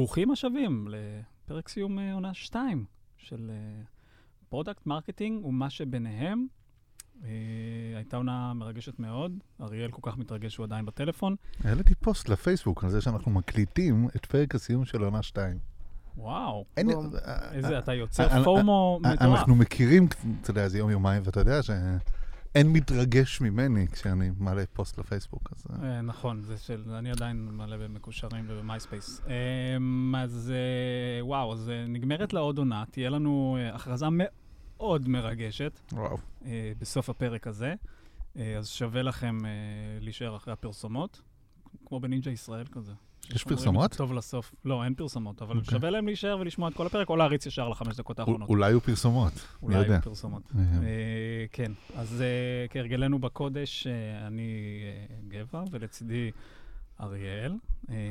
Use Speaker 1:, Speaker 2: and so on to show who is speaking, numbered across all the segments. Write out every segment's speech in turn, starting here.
Speaker 1: ברוכים השבים לפרק סיום אה, עונה 2 של product, marketing ומה שביניהם. Uh, הייתה עונה מרגשת מאוד, אריאל כל כך מתרגש שהוא עדיין בטלפון.
Speaker 2: העליתי פוסט לפייסבוק על זה שאנחנו מקליטים את פרק הסיום של עונה 2.
Speaker 1: וואו,
Speaker 2: אין,
Speaker 1: איזה, אתה יוצר FOMO מטורף.
Speaker 2: אנחנו מכירים, אתה יודע, זה יום-יומיים, ואתה יודע שאין מתרגש ממני כשאני מעלה פוסט לפייסבוק. אז...
Speaker 1: אה, נכון, זה של, אני עדיין מעלה במקושרים ובמייספייס. אז וואו, אז נגמרת לה עוד עונה, תהיה לנו הכרזה מאוד מרגשת.
Speaker 2: וואו.
Speaker 1: בסוף הפרק הזה. אז שווה לכם להישאר אחרי הפרסומות, כמו בנינג'ה ישראל כזה.
Speaker 2: יש פרסומות?
Speaker 1: טוב לסוף. לא, אין פרסומות, אבל okay. אוקיי. שווה להם להישאר ולשמוע את כל הפרק, או להריץ ישר לחמש דקות האחרונות.
Speaker 2: אולי יהיו פרסומות,
Speaker 1: אולי יהיו פרסומות. אה, כן, אז אה, כהרגלנו בקודש, אה, אני גבע, ולצידי אריאל.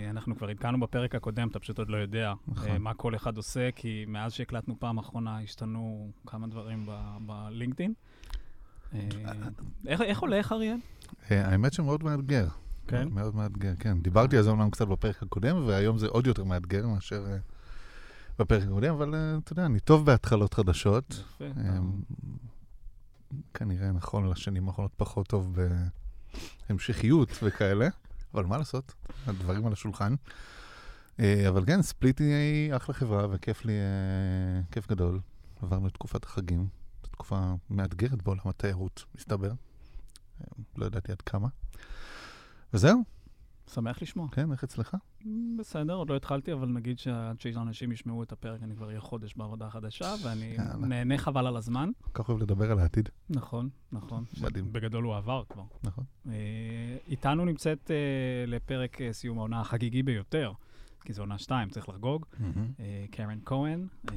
Speaker 1: אנחנו כבר עדכנו בפרק הקודם, אתה פשוט עוד לא יודע נכון. מה כל אחד עושה, כי מאז שהקלטנו פעם אחרונה השתנו כמה דברים בלינקדאין. איך הולך, אריאל?
Speaker 2: האמת שמאוד מאתגר. כן? מאוד מאתגר, כן. דיברתי על זה אומנם קצת בפרק הקודם, והיום זה עוד יותר מאתגר מאשר uh, בפרק הקודם, אבל uh, אתה יודע, אני טוב בהתחלות חדשות. יפה. Um, כנראה נכון לשנים האחרונות פחות טוב בהמשכיות וכאלה, אבל מה לעשות, הדברים על השולחן. Uh, אבל כן, ספליט היא אחלה חברה וכיף לי, כיף גדול. עברנו את תקופת החגים, זו תקופה מאתגרת בעולם התיירות, מסתבר. לא ידעתי עד כמה. וזהו.
Speaker 1: שמח לשמוע.
Speaker 2: כן, איך אצלך?
Speaker 1: בסדר, עוד לא התחלתי, אבל נגיד שעד שאנשים ישמעו את הפרק, אני כבר אהיה חודש בעבודה חדשה, ואני נהנה חבל על הזמן.
Speaker 2: כל כך אוהב לדבר על העתיד.
Speaker 1: נכון, נכון.
Speaker 2: מדהים.
Speaker 1: בגדול הוא עבר כבר.
Speaker 2: נכון.
Speaker 1: אה, איתנו נמצאת אה, לפרק אה, סיום העונה החגיגי ביותר. כי זו עונה שתיים, צריך לחגוג. אה, קרן כהן.
Speaker 3: אה,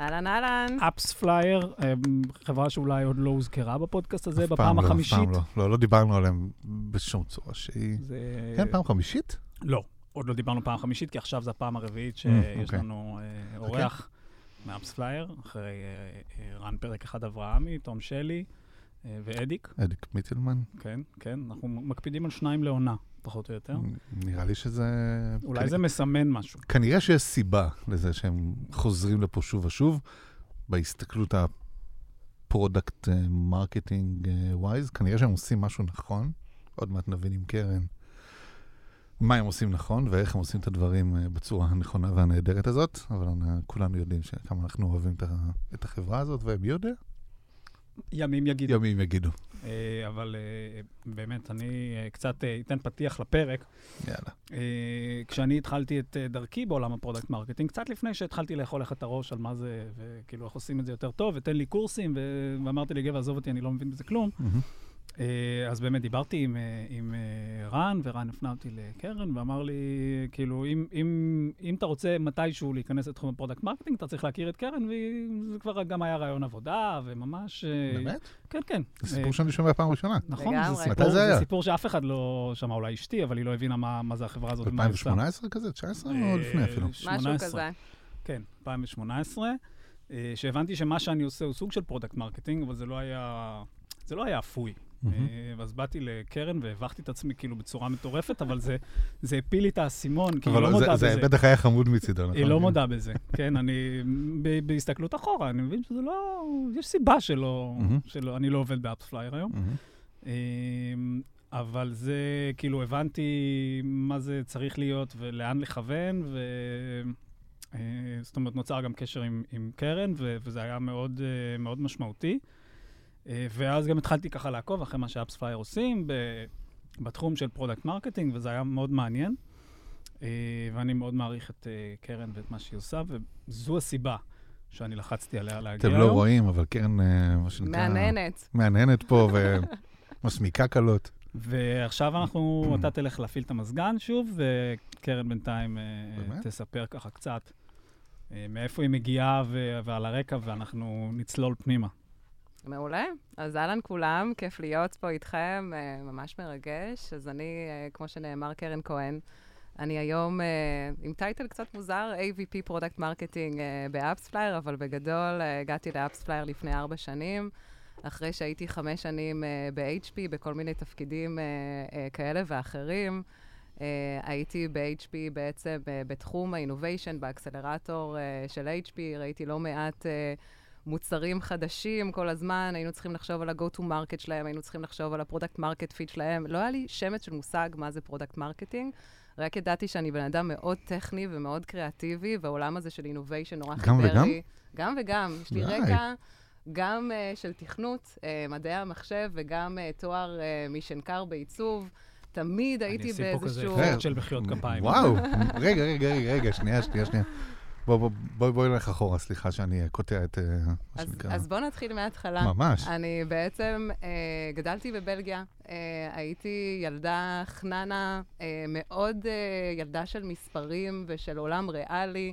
Speaker 3: אהלן, אהלן.
Speaker 1: AppsFlyer, אה, חברה שאולי עוד לא הוזכרה בפודקאסט הזה, בפעם החמישית. אף
Speaker 2: פעם לא, לא, לא דיברנו עליהם בשום צורה שהיא... כן, פעם חמישית?
Speaker 1: לא, עוד לא דיברנו פעם חמישית, כי עכשיו זו הפעם הרביעית שיש אוקיי. לנו אורח מ AppsFlyer, אחרי רן פרק אחד אברהמי, תום שלי. ואדיק.
Speaker 2: אדיק מיטלמן.
Speaker 1: כן, כן, אנחנו מקפידים על שניים לעונה. פחות או יותר.
Speaker 2: נראה לי שזה...
Speaker 1: אולי כ... זה מסמן משהו.
Speaker 2: כנראה שיש סיבה לזה שהם חוזרים לפה שוב ושוב, בהסתכלות ה product marketing wise, כנראה שהם עושים משהו נכון. עוד מעט נבין עם קרן מה הם עושים נכון ואיך הם עושים את הדברים בצורה הנכונה והנהדרת הזאת, אבל כולנו יודעים כמה אנחנו אוהבים את החברה הזאת, ומי יודע?
Speaker 1: ימים יגידו.
Speaker 2: ימים יגידו.
Speaker 1: אה, אבל אה, באמת, אני אה, קצת אתן פתיח לפרק.
Speaker 2: יאללה.
Speaker 1: כשאני התחלתי את דרכי בעולם ה product marketing, קצת לפני שהתחלתי לאכול לך את הראש על מה זה, וכאילו איך עושים את זה יותר טוב, ותן לי קורסים, ואמרתי לי, גבע, עזוב אותי, אני לא מבין בזה כלום. Mm-hmm. אה, אז באמת דיברתי עם, אה, עם אה, רן, ורן הפנה אותי לקרן, ואמר לי, כאילו, אם, אם, אם אתה רוצה מתישהו להיכנס לתחום ה product marketing, אתה צריך להכיר את קרן, וזה כבר גם היה ראיון עבודה, וממש...
Speaker 2: באמת?
Speaker 1: כן, כן.
Speaker 2: זה סיפור שאני שומע פעם ראשונה.
Speaker 1: נכון, זה סיפור, זה, זה סיפור שאף אחד לא שמע, אולי אשתי, אבל היא לא הבינה מה, מה זה החברה הזאת.
Speaker 2: 2018 כזה? 19 או לפני אפילו?
Speaker 3: משהו כזה.
Speaker 1: כן, 2018. שהבנתי שמה שאני עושה הוא סוג של product marketing, אבל זה לא היה, זה לא היה אפוי. Mm-hmm. ואז באתי לקרן והבכתי את עצמי כאילו בצורה מטורפת, אבל זה, זה הפיל לי את האסימון, כי היא לא מודה בזה.
Speaker 2: זה בטח היה חמוד מצידו, נכון?
Speaker 1: היא לא מודה בזה, כן, אני, בהסתכלות אחורה, אני מבין שזה לא, יש סיבה שלא, mm-hmm. שלא אני לא עובד ב AppsFlyer היום. Mm-hmm. אבל זה, כאילו, הבנתי מה זה צריך להיות ולאן לכוון, ו... זאת אומרת, נוצר גם קשר עם, עם קרן, ו- וזה היה מאוד, מאוד משמעותי. אה, ואז גם התחלתי ככה לעקוב אחרי מה ש AppsFlyer עושים בתחום של product marketing, וזה היה מאוד מעניין. אה, ואני מאוד מעריך את אה, קרן ואת מה שהיא עושה, וזו הסיבה שאני לחצתי עליה להגיע
Speaker 2: היום. אתם לא רואים, אבל קרן, מה שנקרא...
Speaker 3: מהנהנת.
Speaker 2: מהנהנת פה ומסמיקה קלות.
Speaker 1: ועכשיו אנחנו, אתה תלך להפעיל את המזגן שוב, וקרן בינתיים תספר ככה קצת מאיפה היא מגיעה ועל הרקע, ואנחנו נצלול פנימה.
Speaker 3: מעולה. אז אהלן כולם, כיף להיות פה איתכם, אה, ממש מרגש. אז אני, אה, כמו שנאמר, קרן כהן. אני היום אה, עם title קצת מוזר, AVP product marketing ב AppsFlyer, אבל בגדול הגעתי ל AppsFlyer לפני ארבע שנים, אחרי שהייתי חמש שנים ב-HP, בכל מיני תפקידים כאלה ואחרים. Uh, הייתי ב-HP בעצם uh, בתחום ה-innovation, באקסלרטור uh, של HP, ראיתי לא מעט uh, מוצרים חדשים כל הזמן, היינו צריכים לחשוב על ה-go-to-market שלהם, היינו צריכים לחשוב על ה-product market fit שלהם. לא היה לי שמץ של מושג מה זה product marketing. רק ידעתי שאני בן אדם מאוד טכני ומאוד קריאטיבי, והעולם הזה של innovation נורא חיבר לי.
Speaker 2: גם וגם?
Speaker 3: גם וגם. יש לי רקע גם uh, של תכנות, uh, מדעי המחשב, וגם uh, תואר uh, משנקר בעיצוב. תמיד הייתי באיזשהו... אני
Speaker 1: אשים פה כזה של מחיאות כפיים.
Speaker 2: וואו, רגע, רגע, רגע, שנייה, שנייה, שנייה. בואי בוא, בוא, בוא נלך אחורה, סליחה שאני קוטע את מה
Speaker 3: אז, שנקרא. אז בוא נתחיל מההתחלה.
Speaker 2: ממש.
Speaker 3: אני בעצם אה, גדלתי בבלגיה, אה, הייתי ילדה חננה, אה, מאוד אה, ילדה של מספרים ושל עולם ריאלי.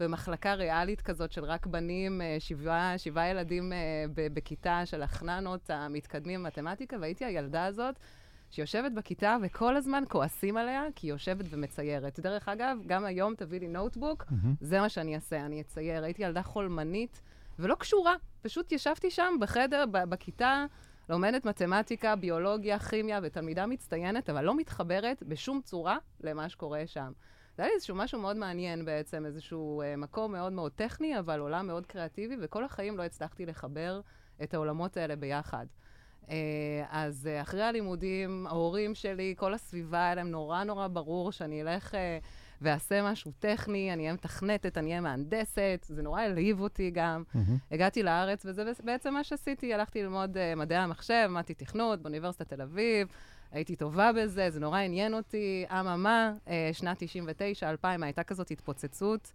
Speaker 3: במחלקה ריאלית כזאת של רק בנים, אה, שבעה, שבעה ילדים אה, בכיתה של החננות המתקדמים במתמטיקה, והייתי הילדה הזאת שיושבת בכיתה וכל הזמן כועסים עליה, כי היא יושבת ומציירת. דרך אגב, גם היום תביא לי נוטבוק, mm-hmm. זה מה שאני אעשה, אני אצייר. הייתי ילדה חולמנית ולא קשורה, פשוט ישבתי שם בחדר, בכיתה, לומדת מתמטיקה, ביולוגיה, כימיה, ותלמידה מצטיינת, אבל לא מתחברת בשום צורה למה שקורה שם. זה היה לי איזשהו משהו מאוד מעניין בעצם, איזשהו אה, מקום מאוד מאוד טכני, אבל עולם מאוד קריאטיבי, וכל החיים לא הצלחתי לחבר את העולמות האלה ביחד. אה, אז אה, אחרי הלימודים, ההורים שלי, כל הסביבה, היה להם נורא נורא ברור שאני אלך אה, ואעשה משהו טכני, אני אהיה מתכנתת, אני אהיה מהנדסת, זה נורא העליב אותי גם. Mm-hmm. הגעתי לארץ, וזה בעצם מה שעשיתי, הלכתי ללמוד מדעי המחשב, למדתי תכנות באוניברסיטת תל אביב. הייתי טובה בזה, זה נורא עניין אותי. אממה, שנת 99-2000 הייתה כזאת התפוצצות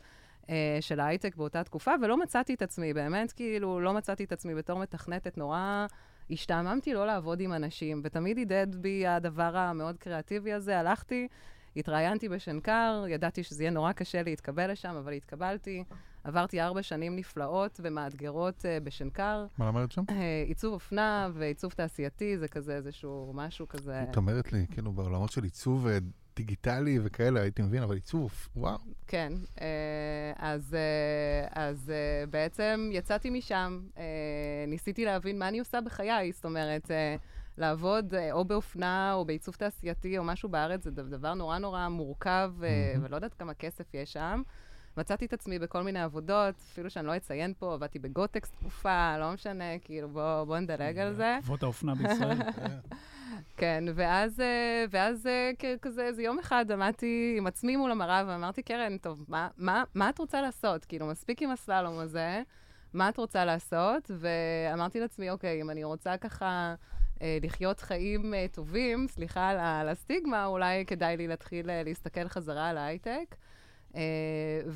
Speaker 3: של ההייטק באותה תקופה, ולא מצאתי את עצמי, באמת, כאילו, לא מצאתי את עצמי בתור מתכנתת נורא השתעממתי לא לעבוד עם אנשים, ותמיד הדהד בי הדבר המאוד קריאטיבי הזה. הלכתי, התראיינתי בשנקר, ידעתי שזה יהיה נורא קשה להתקבל לשם, אבל התקבלתי. עברתי ארבע שנים נפלאות ומאתגרות uh, בשנקר.
Speaker 2: מה למדת שם? Uh,
Speaker 3: עיצוב אופנה ועיצוב תעשייתי, זה כזה איזשהו משהו כזה...
Speaker 2: את אומרת לי, כאילו, בעולמות של עיצוב אה, דיגיטלי וכאלה, הייתי מבין, אבל עיצוב, וואו.
Speaker 3: כן, אה, אז, אה, אז אה, בעצם יצאתי משם, ניסיתי להבין מה אני עושה בחיי, זאת אומרת, לעבוד או באופנה או בעיצוב תעשייתי או משהו בארץ, זה דבר נורא נורא מורכב, mm-hmm. ולא יודעת כמה כסף יש שם. מצאתי את עצמי בכל מיני עבודות, אפילו שאני לא אציין פה, עבדתי בגוטקס תקופה, לא משנה, כאילו, בואו בוא נדלג על זה.
Speaker 1: אבות האופנה בישראל.
Speaker 3: כן, ואז, אה, ואז אה, כזה, איזה יום אחד עמדתי עם עצמי מול המראה ואמרתי, קרן, טוב, מה, מה, מה את רוצה לעשות? כאילו, מספיק עם הסללום הזה, מה את רוצה לעשות? ואמרתי לעצמי, אוקיי, אם אני רוצה ככה אה, לחיות חיים אה, טובים, סליחה על הסטיגמה, אולי כדאי לי להתחיל אה, להסתכל חזרה על ההייטק. Uh,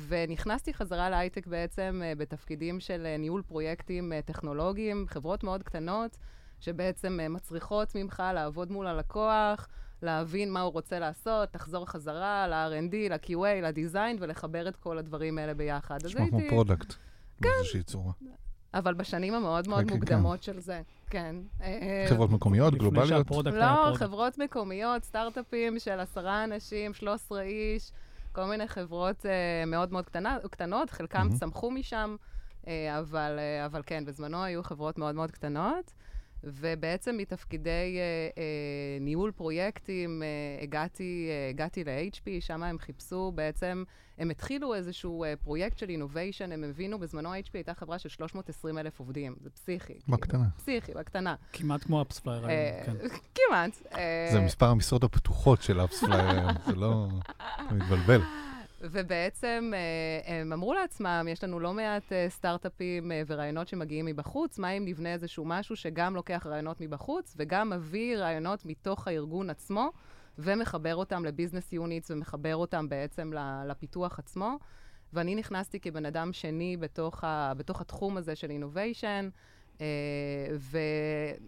Speaker 3: ונכנסתי חזרה להייטק בעצם uh, בתפקידים של uh, ניהול פרויקטים uh, טכנולוגיים, חברות מאוד קטנות, שבעצם uh, מצריכות ממך לעבוד מול הלקוח, להבין מה הוא רוצה לעשות, לחזור חזרה ל-R&D, ל-QA, ל design, ולחבר את כל הדברים האלה ביחד.
Speaker 2: נשמע כמו product, כן. באיזושהי צורה.
Speaker 3: אבל בשנים המאוד מאוד כן, כן מוקדמות כן. של זה, כן.
Speaker 2: חברות מקומיות, גלובליות?
Speaker 3: לא, חברות מקומיות, סטארט-אפים של עשרה אנשים, 13 איש. כל מיני חברות uh, מאוד מאוד קטנה, קטנות, חלקם mm-hmm. צמחו משם, uh, אבל, uh, אבל כן, בזמנו היו חברות מאוד מאוד קטנות. ובעצם מתפקידי uh, uh, ניהול פרויקטים uh, הגעתי, uh, הגעתי ל-HP, שם הם חיפשו בעצם, הם התחילו איזשהו uh, פרויקט של innovation, הם הבינו, בזמנו HP הייתה חברה של 320 אלף עובדים, זה פסיכי.
Speaker 2: בקטנה.
Speaker 3: כאילו, פסיכי, בקטנה.
Speaker 1: כמעט כמו AppsFlyer היום, כן.
Speaker 3: כמעט.
Speaker 2: זה מספר המשרות הפתוחות של AppsFlyer זה לא... זה מתבלבל.
Speaker 3: ובעצם אה, הם אמרו לעצמם, יש לנו לא מעט אה, סטארט-אפים אה, ורעיונות שמגיעים מבחוץ, מה אם נבנה איזשהו משהו שגם לוקח רעיונות מבחוץ וגם מביא רעיונות מתוך הארגון עצמו ומחבר אותם לביזנס יוניטס ומחבר אותם בעצם לפיתוח עצמו. ואני נכנסתי כבן אדם שני בתוך, ה, בתוך התחום הזה של אינוביישן. Uh,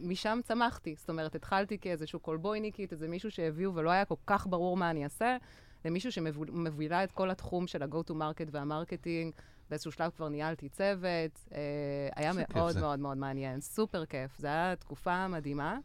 Speaker 3: ומשם צמחתי. זאת אומרת, התחלתי כאיזשהו קולבויניקית, איזה מישהו שהביאו ולא היה כל כך ברור מה אני אעשה. למישהו שמובילה את כל התחום של ה-go-to-market והמרקטינג. באיזשהו שלב כבר ניהלתי צוות, אה, היה מאוד מאוד מאוד מעניין, סופר כיף. זו הייתה תקופה מדהימה.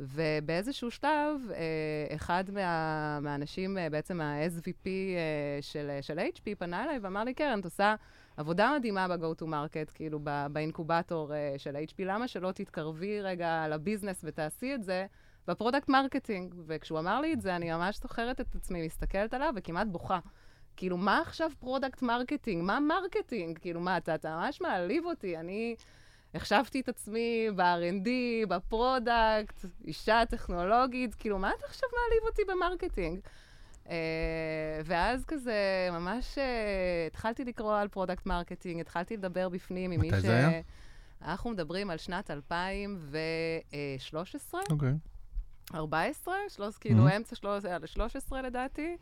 Speaker 3: ובאיזשהו שלב, אה, אחד מה, מהאנשים, אה, בעצם ה-SVP אה, של, של HP, פנה אליי ואמר לי, קרן, את עושה עבודה מדהימה ב-go-to-market, כאילו באינקובטור אה, של HP, למה שלא תתקרבי רגע לביזנס ותעשי את זה? ב product marketing. וכשהוא אמר לי את זה, אני ממש זוכרת את עצמי מסתכלת עליו וכמעט בוכה. כאילו, מה עכשיו product marketing? מה marketing? כאילו, מה, אתה, אתה ממש מעליב אותי. אני החשבתי את עצמי ב-R&D, ב product, אישה טכנולוגית, כאילו, מה אתה עכשיו מעליב אותי ב marketing? Uh, ואז כזה, ממש uh, התחלתי לקרוא על product marketing, התחלתי לדבר בפנים עם מי ש...
Speaker 2: מתי זה היה?
Speaker 3: אנחנו מדברים על שנת 2013.
Speaker 2: אוקיי.
Speaker 3: 14, שלוש, כאילו אמצע 13 לדעתי.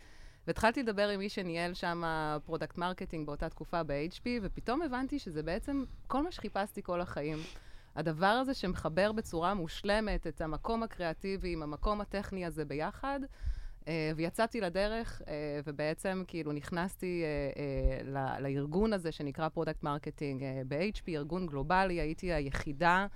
Speaker 3: והתחלתי לדבר עם מי שניהל שם product marketing באותה תקופה ב-HP, ופתאום הבנתי שזה בעצם כל מה שחיפשתי כל החיים. הדבר הזה שמחבר בצורה מושלמת את המקום הקריאטיבי עם המקום הטכני הזה ביחד. Uh, ויצאתי לדרך, uh, ובעצם כאילו נכנסתי uh, uh, לארגון הזה שנקרא product marketing ב-HP, ארגון גלובלי, הייתי היחידה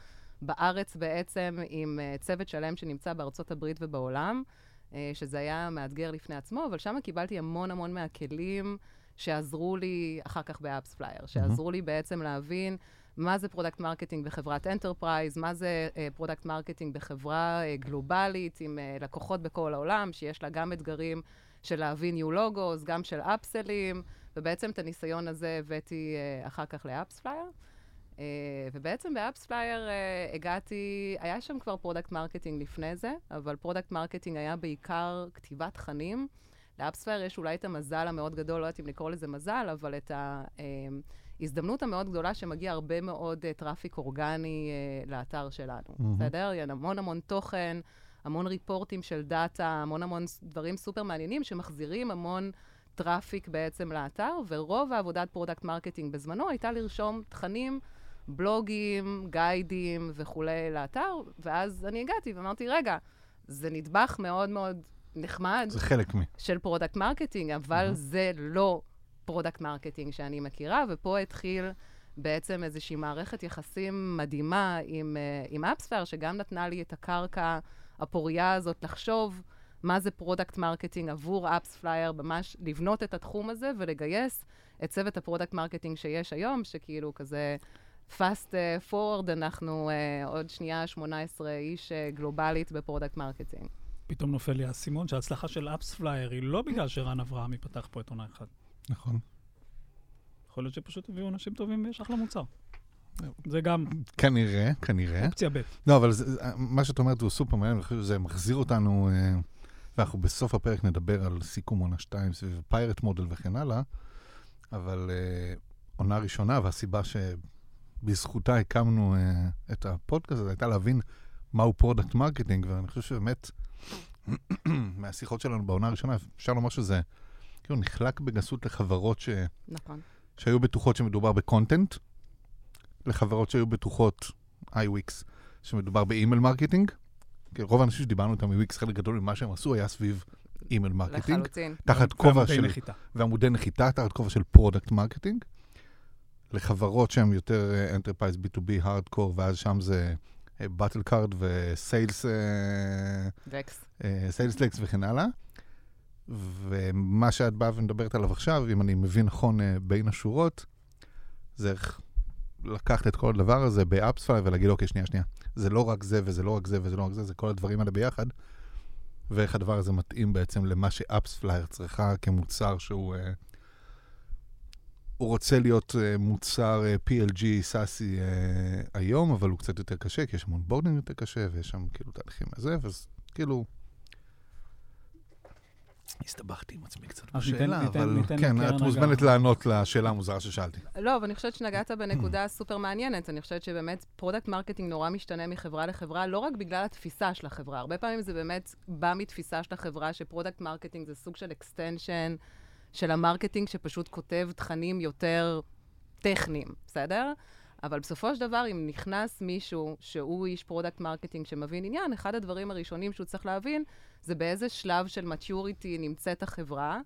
Speaker 3: בארץ בעצם עם uh, צוות שלם שנמצא בארצות הברית ובעולם. uh, שזה היה מאתגר לפני עצמו, אבל שם קיבלתי המון המון מהכלים שעזרו לי אחר כך ב AppsFlyer, שעזרו. לי בעצם להבין מה זה product marketing בחברת enterprise, מה זה product uh, marketing בחברה גלובלית עם לקוחות בכל העולם, שיש לה גם אתגרים של להביא new logos, גם של upsell ים, ובעצם את הניסיון הזה הבאתי אחר כך ל AppsFlyer. Uh, ובעצם ב AppsFlyer uh, הגעתי, היה שם כבר product marketing לפני זה, אבל product marketing היה בעיקר כתיבת תכנים. ל AppsFlyer יש אולי את המזל המאוד גדול, לא יודעת אם לקרוא לזה מזל, אבל את ה... Uh, הזדמנות המאוד גדולה שמגיע הרבה מאוד traffic אורגני לאתר שלנו, mm-hmm. בסדר? המון המון תוכן, המון report ים של דאטה, המון המון דברים סופר מעניינים שמחזירים המון traffic בעצם לאתר, ורוב העבודת product marketing בזמנו הייתה לרשום תכנים, בלוגים, guide ים וכולי לאתר, ואז אני הגעתי ואמרתי, רגע, זה נדבך מאוד מאוד נחמד.
Speaker 2: זה חלק מ...
Speaker 3: של product marketing, אבל mm-hmm. זה לא product marketing שאני מכירה, ופה התחיל בעצם איזושהי מערכת יחסים מדהימה עם, uh, עם AppsFlyer, שגם נתנה לי את הקרקע הפוריה הזאת לחשוב מה זה product marketing עבור AppsFlyer, ממש לבנות את התחום הזה ולגייס את צוות ה product marketing שיש היום, שכאילו כזה... fast uh, forward, אנחנו uh, עוד שנייה 18 איש uh, גלובלית ב product marketing.
Speaker 1: פתאום נופל לי האסימון שההצלחה של AppsFlyer היא לא בגלל שרן אברהם יפתח פה את עונה אחת.
Speaker 2: נכון.
Speaker 1: יכול להיות שפשוט הביאו אנשים טובים ויש אחלה מוצר. זה גם...
Speaker 2: כנראה, כנראה.
Speaker 1: אופציה ב'.
Speaker 2: לא, אבל זה, מה שאת אומרת הוא סופר מעניין, אני חושב שזה מחזיר אותנו, אה, ואנחנו בסוף הפרק נדבר על סיכום עונה 2 סביב pirate model וכן הלאה, אבל אה, עונה ראשונה, והסיבה שבזכותה הקמנו אה, את הפודקאסט הזה, הייתה להבין מהו product marketing, ואני חושב שבאמת, מהשיחות שלנו בעונה הראשונה, אפשר לומר שזה כאילו נחלק בגסות לחברות ש...
Speaker 3: נכון.
Speaker 2: שהיו בטוחות שמדובר ב content, לחברות שהיו בטוחות, היי Wix, שמדובר ב email marketing. כי רוב האנשים שדיברנו איתם מוויקס, חלק גדול ממה שהם עשו היה סביב email marketing.
Speaker 3: לחלוטין.
Speaker 2: תחת כובע של...
Speaker 1: נחיתה.
Speaker 2: ועמודי נחיתה, תחת כובע של product marketing. לחברות שהן יותר enterprise B2B, hardcore, ואז שם זה battle card ו
Speaker 3: sales...
Speaker 2: decks. sales decks וכן הלאה. ומה שאת באה ומדברת עליו עכשיו, אם אני מבין נכון אה, בין השורות, זה איך לקחת את כל הדבר הזה ב AppsFlyer ולהגיד, אוקיי, שנייה, שנייה, זה לא רק זה וזה לא רק זה וזה לא רק זה, זה כל הדברים האלה ביחד, ואיך הדבר הזה מתאים בעצם למה ש AppsFlyer צריכה כמוצר שהוא... Uh, הוא רוצה להיות uh, מוצר uh, PLG, SaaS י uh, היום, אבל הוא קצת יותר קשה, כי יש ה onboarding יותר קשה, ויש שם כאילו תהליכים הזה, אז כאילו... הסתבכתי עם עצמי קצת בשאלה, אבל כן, את מוזמנת לענות לשאלה המוזרה ששאלתי.
Speaker 3: לא, אבל אני חושבת שנגעת בנקודה סופר מעניינת. אני חושבת שבאמת product marketing נורא משתנה מחברה לחברה, לא רק בגלל התפיסה של החברה. הרבה פעמים זה באמת בא מתפיסה של החברה, ש product marketing זה סוג של extension של ה marketing, שפשוט כותב תכנים יותר טכניים, בסדר? אבל בסופו של דבר, אם נכנס מישהו שהוא איש product marketing שמבין עניין, אחד הדברים הראשונים שהוא צריך להבין זה באיזה שלב של maturity נמצאת החברה,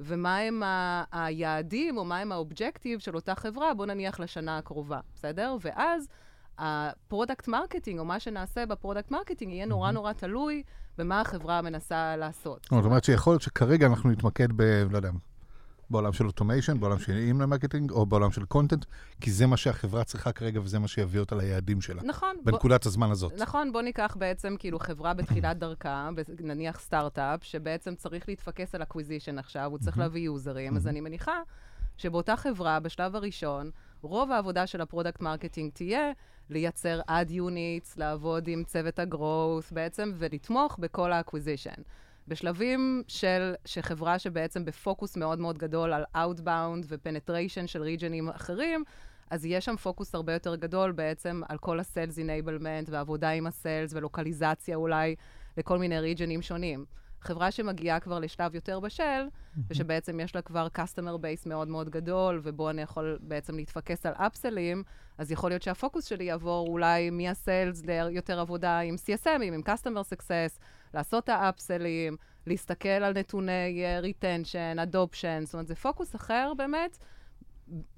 Speaker 3: ומה הם ה- היעדים או מה הם ה objective של אותה חברה, בוא נניח לשנה הקרובה, בסדר? ואז ה product marketing, או מה שנעשה ב product marketing, יהיה נורא נורא תלוי במה החברה מנסה לעשות.
Speaker 2: זאת אומרת שיכול להיות שכרגע אנחנו נתמקד ב... לא יודע, בעולם של automation, בעולם של email marketing, או בעולם של content, כי זה מה שהחברה צריכה כרגע וזה מה שיביא אותה ליעדים שלה.
Speaker 3: נכון.
Speaker 2: בנקודת בוא, הזמן הזאת.
Speaker 3: נכון, בוא ניקח בעצם כאילו חברה בתחילת דרכה, נניח סטארט-אפ, שבעצם צריך להתפקס על acquisition עכשיו, הוא צריך להביא יוזרים, אז אני מניחה שבאותה חברה, בשלב הראשון, רוב העבודה של ה product marketing תהיה לייצר ad units, לעבוד עם צוות ה growth בעצם, ולתמוך בכל ה acquisition. בשלבים של, שחברה שבעצם בפוקוס מאוד מאוד גדול על Outbound ו penetration של region ים אחרים, אז יש שם פוקוס הרבה יותר גדול בעצם על כל ה-Sales Enablement ועבודה עם ה-Sales ולוקליזציה אולי לכל מיני ריג'נים שונים. חברה שמגיעה כבר לשלב יותר בשל, ושבעצם יש לה כבר customer base מאוד מאוד גדול, ובו אני יכול בעצם להתפקס על אפסלים, אז יכול להיות שהפוקוס שלי יעבור אולי מהסיילס ליותר עבודה עם CSMים, עם customer success, לעשות את האפסלים, להסתכל על נתוני uh, retention, adoption, זאת אומרת, זה פוקוס אחר באמת.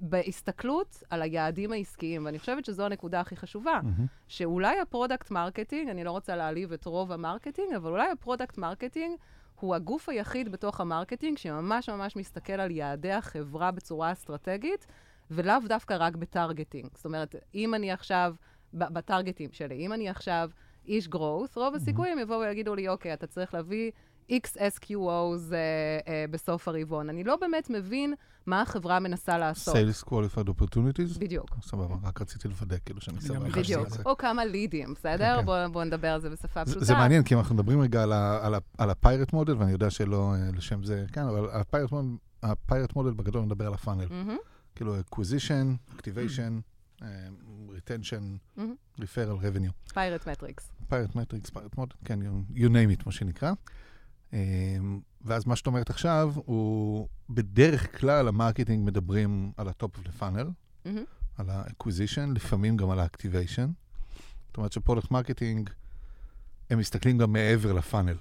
Speaker 3: בהסתכלות על היעדים העסקיים, ואני חושבת שזו הנקודה הכי חשובה, mm-hmm. שאולי ה product marketing, אני לא רוצה להעליב את רוב ה marketing, אבל אולי ה product marketing הוא הגוף היחיד בתוך ה marketing שממש ממש מסתכל על יעדי החברה בצורה אסטרטגית, ולאו דווקא רק ב targeting. זאת אומרת, אם אני עכשיו, ב target ים שלי, אם אני עכשיו איש growth, רוב הסיכויים יבואו ויגידו לי, אוקיי, אתה צריך להביא X SQOs uh, uh, בסוף הרבעון. אני לא באמת מבין מה החברה מנסה לעשות.
Speaker 2: Sales Qualified Opportunities?
Speaker 3: בדיוק.
Speaker 2: סבבה, רק רציתי לוודא, כאילו שאני סבבה.
Speaker 3: בדיוק. או כמה לידים, בסדר? כן, כן. בואו נדבר על זה בשפה פשוטה.
Speaker 2: זה מעניין, כי אנחנו מדברים רגע על ה pirate model, ואני יודע שלא אה, לשם זה, כן, אבל ה pirate model בגדול מדבר על ה funnel. כאילו, acquisition, activation, אה, retention, referral, revenue.
Speaker 3: pirate metrics.
Speaker 2: pirate metrics, pirate model, כן, you name it, מה שנקרא. אמ, ואז מה שאת אומרת עכשיו, הוא בדרך כלל ה marketing מדברים על ה-top of the funnel, mm-hmm. על ה-acquisition, לפעמים גם על ה-activation. זאת אומרת ש product marketing, הם מסתכלים גם מעבר ל funnel.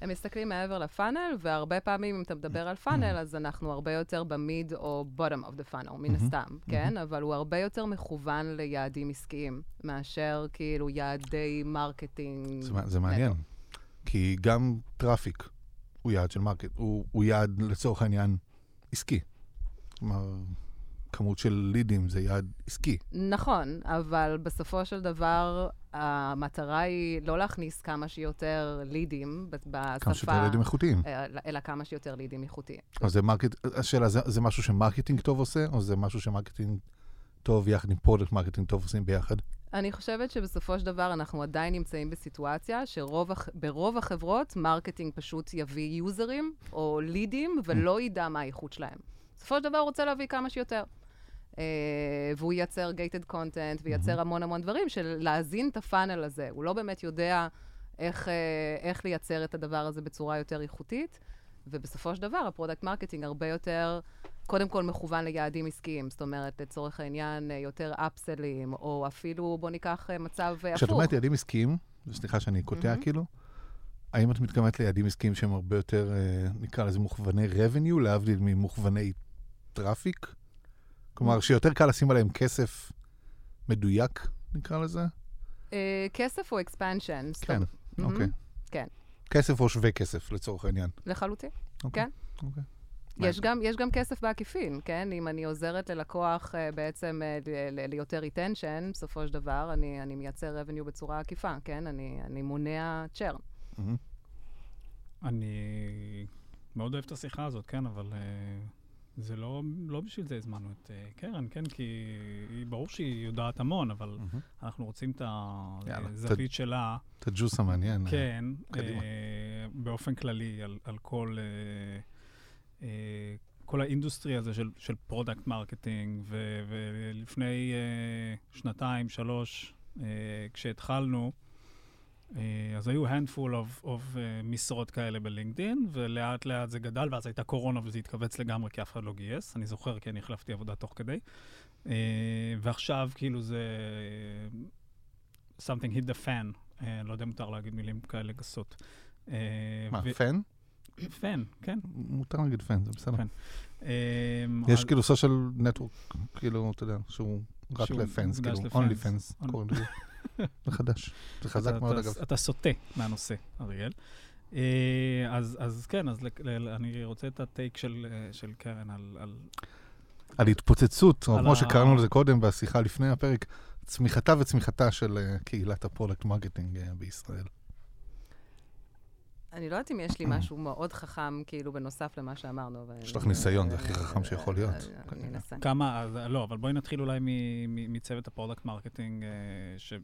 Speaker 3: הם מסתכלים מעבר ל funnel, והרבה פעמים אם אתה מדבר על funnel, אז אנחנו הרבה יותר ב mid או bottom of the funnel, מן הסתם, כן? אבל הוא הרבה יותר מכוון ליעדים עסקיים, מאשר כאילו יעדי marketing.
Speaker 2: זה מעניין. כי גם traffic הוא יעד של market, הוא, הוא יעד לצורך העניין עסקי. כלומר, כמות של לידים זה יעד עסקי.
Speaker 3: נכון, אבל בסופו של דבר, המטרה היא לא להכניס כמה שיותר לידים בשפה...
Speaker 2: כמה שיותר לידים איכותיים.
Speaker 3: אה, אלא כמה שיותר לידים איכותיים.
Speaker 2: אז זה market... השאלה, זה, זה משהו ש marketing טוב עושה, או זה משהו ש marketing טוב יחד עם product marketing טוב עושים ביחד?
Speaker 3: אני חושבת שבסופו של דבר אנחנו עדיין נמצאים בסיטואציה שברוב החברות marketing פשוט יביא יוזרים או לידים ולא ידע מה האיכות שלהם. בסופו של דבר הוא רוצה להביא כמה שיותר. Uh, והוא ייצר gated content וייצר. המון המון דברים של להזין את ה funnel הזה. הוא לא באמת יודע איך, uh, איך לייצר את הדבר הזה בצורה יותר איכותית, ובסופו של דבר ה product marketing הרבה יותר... קודם כל מכוון ליעדים עסקיים, זאת אומרת, לצורך העניין, אה, יותר אפסלים, או אפילו, בוא ניקח אה, מצב אה, הפוך.
Speaker 2: כשאת אומרת יעדים עסקיים, סליחה שאני קוטע mm-hmm. כאילו, האם את מתכוונת ליעדים עסקיים שהם הרבה יותר, נקרא לזה מוכווני revenue, להבדיל ממוכווני traffic? כלומר, mm-hmm. שיותר קל לשים עליהם כסף מדויק, נקרא לזה?
Speaker 3: כסף או expansion?
Speaker 2: כן, אוקיי.
Speaker 3: כן.
Speaker 2: כסף או שווה כסף, לצורך העניין.
Speaker 3: לחלוטין, אוקיי. כן. אוקיי. יש גם, יש גם כסף בעקיפין, כן? אם אני עוזרת ללקוח uh, בעצם uh, ליותר retention, בסופו של דבר, אני, אני מייצר revenue בצורה עקיפה, כן? אני, אני מונע churn. Mm-hmm.
Speaker 1: אני מאוד אוהב את השיחה הזאת, כן? אבל uh, זה לא, לא בשביל זה הזמנו את uh, קרן, כן? כי היא, ברור שהיא יודעת המון, אבל mm-hmm. אנחנו רוצים את הזווית שלה.
Speaker 2: את הג'וס המעניין.
Speaker 1: כן, uh, באופן כללי, על, על כל... Uh, אה, כל ה industry הזה של, של product marketing, ולפני uh, שנתיים, שלוש, uh, כשהתחלנו, uh, אז היו handful of, of uh, משרות כאלה ב LinkedIn, ולאט לאט זה גדל, ואז הייתה קורונה וזה התכווץ לגמרי, כי אף אחד לא גייס. אני זוכר, כי אני החלפתי עבודה תוך כדי. Uh, ועכשיו, כאילו, זה... something hit the fan. Uh, לא יודע אם מותר להגיד מילים כאלה גסות.
Speaker 2: Uh, מה, ו- פן?
Speaker 1: פן, כן.
Speaker 2: מותר להגיד פן, זה בסדר. אמ, יש כאילו סושיאל נטוורק, כאילו, אתה יודע, שהוא רק לפנס, כאילו, אונלי פנס, קוראים לזה. זה חדש. זה חזק מאוד, אגב.
Speaker 1: אתה סוטה מהנושא, אריאל. אז, אז כן, אז אני רוצה את הטייק של, של קרן על... על...
Speaker 2: על התפוצצות, או כמו שקראנו לזה קודם בשיחה לפני הפרק, צמיחתה וצמיחתה של קהילת ה product marketing בישראל.
Speaker 3: אני לא יודעת אם יש לי משהו מאוד חכם, כאילו, בנוסף למה שאמרנו.
Speaker 2: יש לך ניסיון, זה הכי חכם שיכול להיות.
Speaker 3: אני אנסה.
Speaker 1: כמה, לא, אבל בואי נתחיל אולי מצוות ה product marketing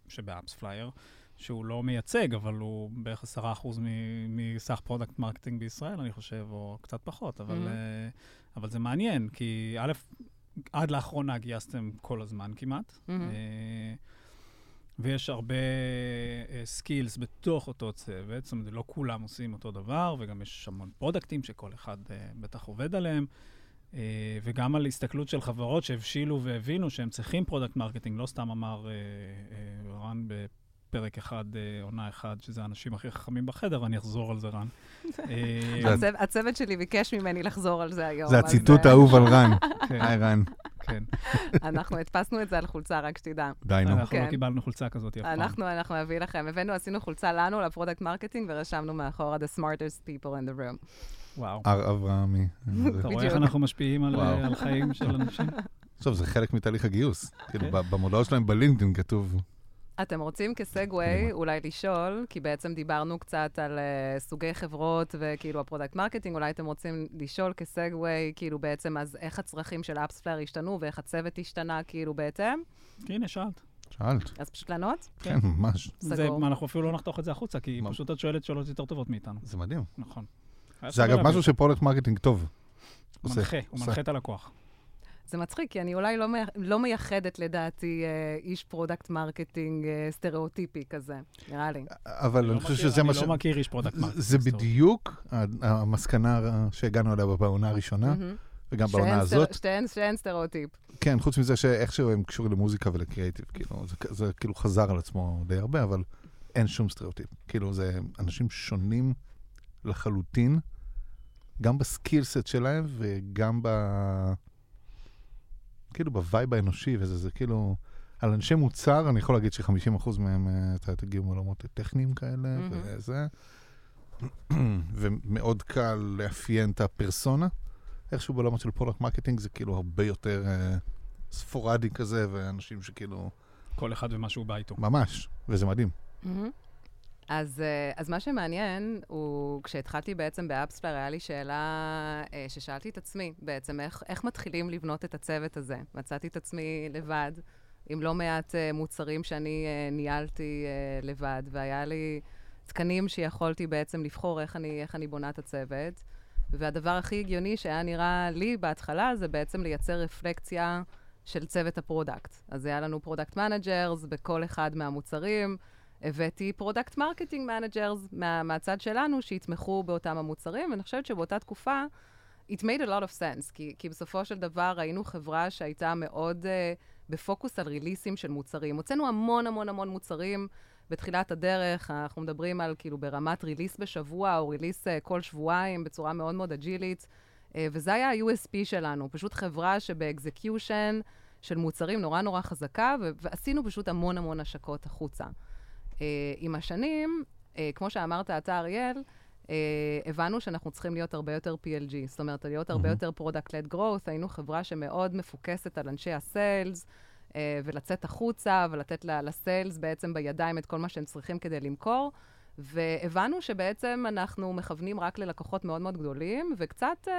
Speaker 1: שב AppsFlyer, שהוא לא מייצג, אבל הוא בערך עשרה אחוז מסך product marketing בישראל, אני חושב, או קצת פחות, אבל זה מעניין, כי א', עד לאחרונה גייסתם כל הזמן כמעט. ויש הרבה skills uh, בתוך אותו צוות, זאת אומרת, לא כולם עושים אותו דבר, וגם יש המון פרודקטים שכל אחד uh, בטח עובד עליהם, uh, וגם על הסתכלות של חברות שהבשילו והבינו שהם צריכים product marketing, לא סתם אמר uh, uh, רן בפרק אחד, uh, עונה אחד, שזה האנשים הכי חכמים בחדר, ואני אחזור על זה, רן.
Speaker 3: הצוות שלי ביקש ממני לחזור על זה היום.
Speaker 2: זה הציטוט האהוב על רן. היי, רן.
Speaker 1: כן.
Speaker 3: אנחנו הדפסנו את זה על חולצה, רק שתדע.
Speaker 2: די, נו.
Speaker 1: אנחנו לא כן. קיבלנו חולצה כזאת אף פעם.
Speaker 3: אנחנו, אנחנו נביא לכם. הבאנו, עשינו חולצה לנו, ל product marketing, ורשמנו מאחורה The smartest people in the room.
Speaker 1: וואו.
Speaker 2: הר אברהמי.
Speaker 1: אתה רואה איך אנחנו משפיעים על חיים של אנשים?
Speaker 2: טוב, זה חלק מתהליך הגיוס. כאילו, כן. במודעות שלהם ב LinkedIn כתוב...
Speaker 3: אתם רוצים כ segue אולי לשאול, כי בעצם דיברנו קצת על uh, סוגי חברות וכאילו ה product marketing, אולי אתם רוצים לשאול כ segue, כאילו בעצם אז איך הצרכים של AppsFlyer השתנו ואיך הצוות השתנה כאילו בהתאם?
Speaker 1: הנה, שאלת.
Speaker 2: שאלת.
Speaker 3: אז פשוט לענות?
Speaker 2: כן, ממש.
Speaker 1: סגור. זה, אנחנו אפילו לא נחתוך את זה החוצה, כי מה? פשוט את שואלת שאלות יותר טובות מאיתנו.
Speaker 2: זה מדהים.
Speaker 1: נכון.
Speaker 2: זה אגב משהו שפרודקט מרקטינג טוב.
Speaker 1: מנחה, הוא מנחה את הלקוח.
Speaker 3: זה מצחיק, כי אני אולי לא, לא מייחדת לדעתי אה, איש product marketing אה, סטריאוטיפי כזה, נראה לי.
Speaker 2: אבל אני, אני חושב שזה מה ש...
Speaker 1: אני לא מכיר איש product marketing.
Speaker 2: זה בדיוק המסקנה שהגענו אליה בעונה הראשונה. וגם בעונה הזאת.
Speaker 3: שאין, שאין סטריאוטיפ.
Speaker 2: כן, חוץ מזה שאיכשהו הם קשורים למוזיקה ולקריאיטיב, כאילו, זה, זה כאילו חזר על עצמו די הרבה, אבל אין שום סטריאוטיפ. כאילו, זה אנשים שונים לחלוטין, גם ב skillset שלהם וגם ב... כאילו ב vibe האנושי, וזה זה כאילו... על אנשי מוצר, אני יכול להגיד ש-50% מהם, אה, אתה תגיעו מעולמות טכניים כאלה, mm-hmm. וזה. ומאוד קל לאפיין את הפרסונה. איכשהו בעולמות של product marketing זה כאילו הרבה יותר uh, ספורדי כזה, ואנשים שכאילו...
Speaker 1: כל אחד ומה שהוא בא איתו.
Speaker 2: ממש, וזה מדהים.
Speaker 3: Mm-hmm. אז, אה, אז מה שמעניין הוא, כשהתחלתי בעצם ב-AppsFlyer, היה לי שאלה אה, ששאלתי את עצמי בעצם, איך, איך מתחילים לבנות את הצוות הזה? מצאתי את עצמי לבד, עם לא מעט uh, מוצרים שאני ניהלתי לבד, והיה לי תקנים שיכולתי בעצם לבחור איך אני, איך אני בונה את הצוות. והדבר הכי הגיוני שהיה נראה לי בהתחלה, זה בעצם לייצר רפלקציה של צוות ה-product. אז היה לנו product managers בכל אחד מהמוצרים. הבאתי product marketing managers מהצד שלנו, שיתמכו באותם המוצרים, ואני חושבת שבאותה תקופה, it made a lot of sense, כי, כי בסופו של דבר ראינו חברה שהייתה מאוד uh, בפוקוס על ריליסים של מוצרים. הוצאנו המון המון המון מוצרים בתחילת הדרך, אנחנו מדברים על כאילו ברמת ריליס בשבוע, או ריליס uh, כל שבועיים, בצורה מאוד מאוד אג'ילית, uh, וזה היה ה-USP שלנו, פשוט חברה שבאקזקיושן של מוצרים נורא נורא חזקה, ועשינו פשוט המון המון השקות החוצה. Uh, עם השנים, uh, כמו שאמרת אתה, אריאל, uh, הבנו שאנחנו צריכים להיות הרבה יותר PLG, זאת אומרת, להיות הרבה mm-hmm. יותר Product-Led Growth, היינו חברה שמאוד מפוקסת על אנשי הסיילס, uh, ולצאת החוצה ולתת ל-sales בעצם בידיים את כל מה שהם צריכים כדי למכור. והבנו שבעצם אנחנו מכוונים רק ללקוחות מאוד מאוד גדולים, וקצת uh,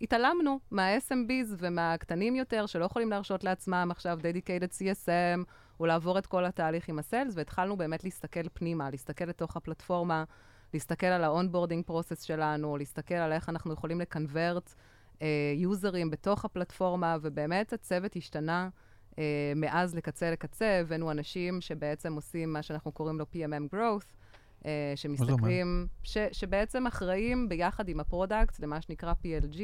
Speaker 3: התעלמנו מה-SMBs ומהקטנים יותר, שלא יכולים להרשות לעצמם עכשיו dedicated CSM, או לעבור את כל התהליך עם ה-sales, והתחלנו באמת להסתכל פנימה, להסתכל לתוך הפלטפורמה, להסתכל על ה-onboarding process שלנו, להסתכל על איך אנחנו יכולים ל-convert users uh, בתוך הפלטפורמה, ובאמת הצוות השתנה uh, מאז לקצה לקצה, הבאנו אנשים שבעצם עושים מה שאנחנו קוראים לו PMM Growth, uh, שמסתכלים, ש, שבעצם אחראים ביחד עם ה-product למה שנקרא PLG,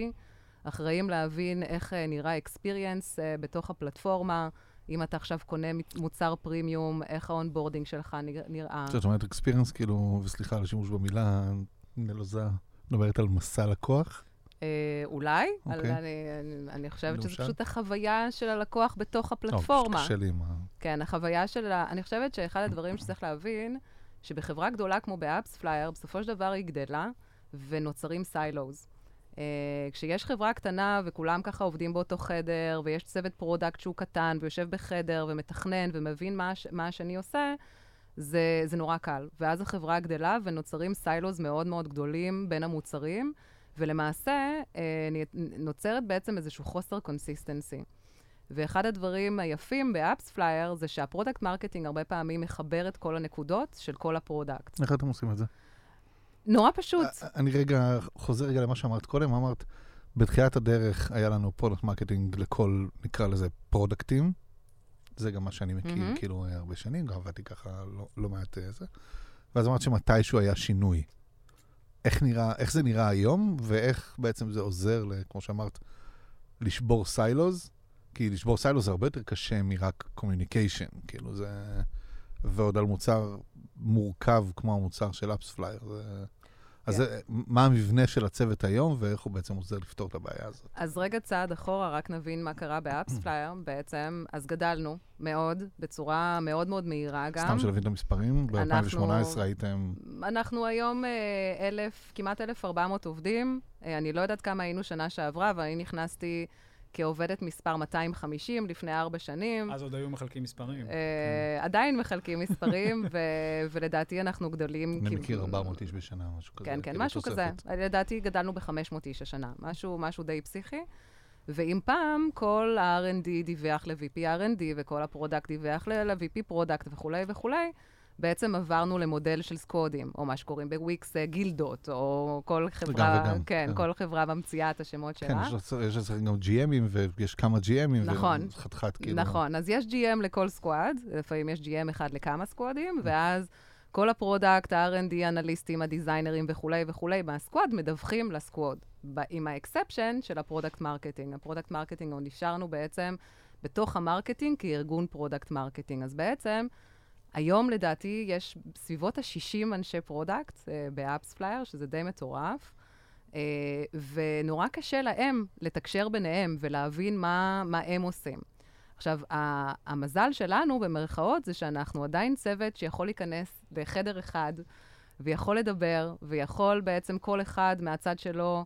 Speaker 3: אחראים להבין איך uh, נראה experience uh, בתוך הפלטפורמה, אם אתה עכשיו קונה מוצר פרימיום, איך ה-onboarding שלך נראה.
Speaker 2: זאת אומרת, experience, כאילו, וסליחה על השימוש במילה, נלוזה, מדברת על מסע לקוח?
Speaker 3: אה, אולי, okay. אוקיי. אני, אני, אני חושבת שזו פשוט החוויה של הלקוח בתוך הפלטפורמה.
Speaker 2: טוב, קשה לי עם ה...
Speaker 3: כן, החוויה של ה... אני חושבת שאחד הדברים שצריך להבין, שבחברה גדולה כמו ב-AppsFlyer, בסופו של דבר היא גדלה, ונוצרים silos. Uh, כשיש חברה קטנה וכולם ככה עובדים באותו חדר, ויש צוות product שהוא קטן, ויושב בחדר ומתכנן ומבין מה, מה השני עושה, זה, זה נורא קל. ואז החברה גדלה ונוצרים silos מאוד מאוד גדולים בין המוצרים, ולמעשה uh, נוצרת בעצם איזשהו חוסר consistency. ואחד הדברים היפים ב-AppsFlyer זה שה-product marketing הרבה פעמים מחבר את כל הנקודות של כל ה-product.
Speaker 2: איך אתם עושים את זה?
Speaker 3: נורא פשוט.
Speaker 2: אני רגע חוזר רגע למה שאמרת קודם, אמרת, בתחילת הדרך היה לנו product marketing לכל, נקרא לזה, פרודקטים. זה גם מה שאני מכיר, mm-hmm. כאילו, הרבה שנים, גם עבדתי ככה לא, לא מעט אה, זה. ואז אמרת שמתישהו היה שינוי. איך, נראה, איך זה נראה היום, ואיך בעצם זה עוזר, כמו שאמרת, לשבור silos, כי לשבור silos זה הרבה יותר קשה מרק communication, כאילו זה... ועוד על מוצר מורכב כמו המוצר של AppsFlyer. זה... אז yeah. זה, מה המבנה של הצוות היום, ואיך הוא בעצם עוזר לפתור את הבעיה הזאת?
Speaker 3: אז רגע צעד אחורה, רק נבין מה קרה ב-AppsFlyer בעצם. אז גדלנו מאוד, בצורה מאוד מאוד מהירה גם.
Speaker 2: סתם שנבין את המספרים, ב-2018 הייתם...
Speaker 3: אנחנו היום אה, אלף, כמעט 1,400 עובדים. אה, אני לא יודעת כמה היינו שנה שעברה, אבל אני נכנסתי... כעובדת מספר 250 לפני ארבע שנים.
Speaker 1: אז עוד היו מחלקים מספרים.
Speaker 3: אה, עדיין מחלקים מספרים, ולדעתי אנחנו גדולים.
Speaker 2: אני מכיר 400 איש בשנה, משהו כזה.
Speaker 3: כן, כן, כאילו משהו כזה. לדעתי גדלנו ב-500 איש השנה, משהו די פסיכי. ואם פעם כל ה-R&D דיווח ל-VP R&D וכל ה-product דיווח ל-VP product וכולי וכולי, בעצם עברנו למודל של squadים, או מה שקוראים ב-Wix אה, גילדות, או כל חברה, וגם, וגם, כן, כן, כל חברה ממציאה את השמות
Speaker 2: כן,
Speaker 3: שלה.
Speaker 2: כן, יש לזה גם GMים, ויש כמה GMים,
Speaker 3: נכון,
Speaker 2: וחתיכת כאילו...
Speaker 3: נכון, אז יש GM לכל squad, לפעמים יש GM אחד לכמה squadים, ואז כל ה-product, ה-R&D, אנליסטים, ה-designerים וכולי וכולי, מה-squad מדווחים ל-squad, עם ה-exception של ה-product marketing. ה-product marketing, עוד נשארנו בעצם בתוך ה-marketing כארגון product marketing. אז בעצם... היום לדעתי יש בסביבות ה-60 אנשי product uh, ב-AppsFlyer, שזה די מטורף, uh, ונורא קשה להם לתקשר ביניהם ולהבין מה, מה הם עושים. עכשיו, המזל שלנו, במרכאות, זה שאנחנו עדיין צוות שיכול להיכנס לחדר אחד ויכול לדבר, ויכול בעצם כל אחד מהצד שלו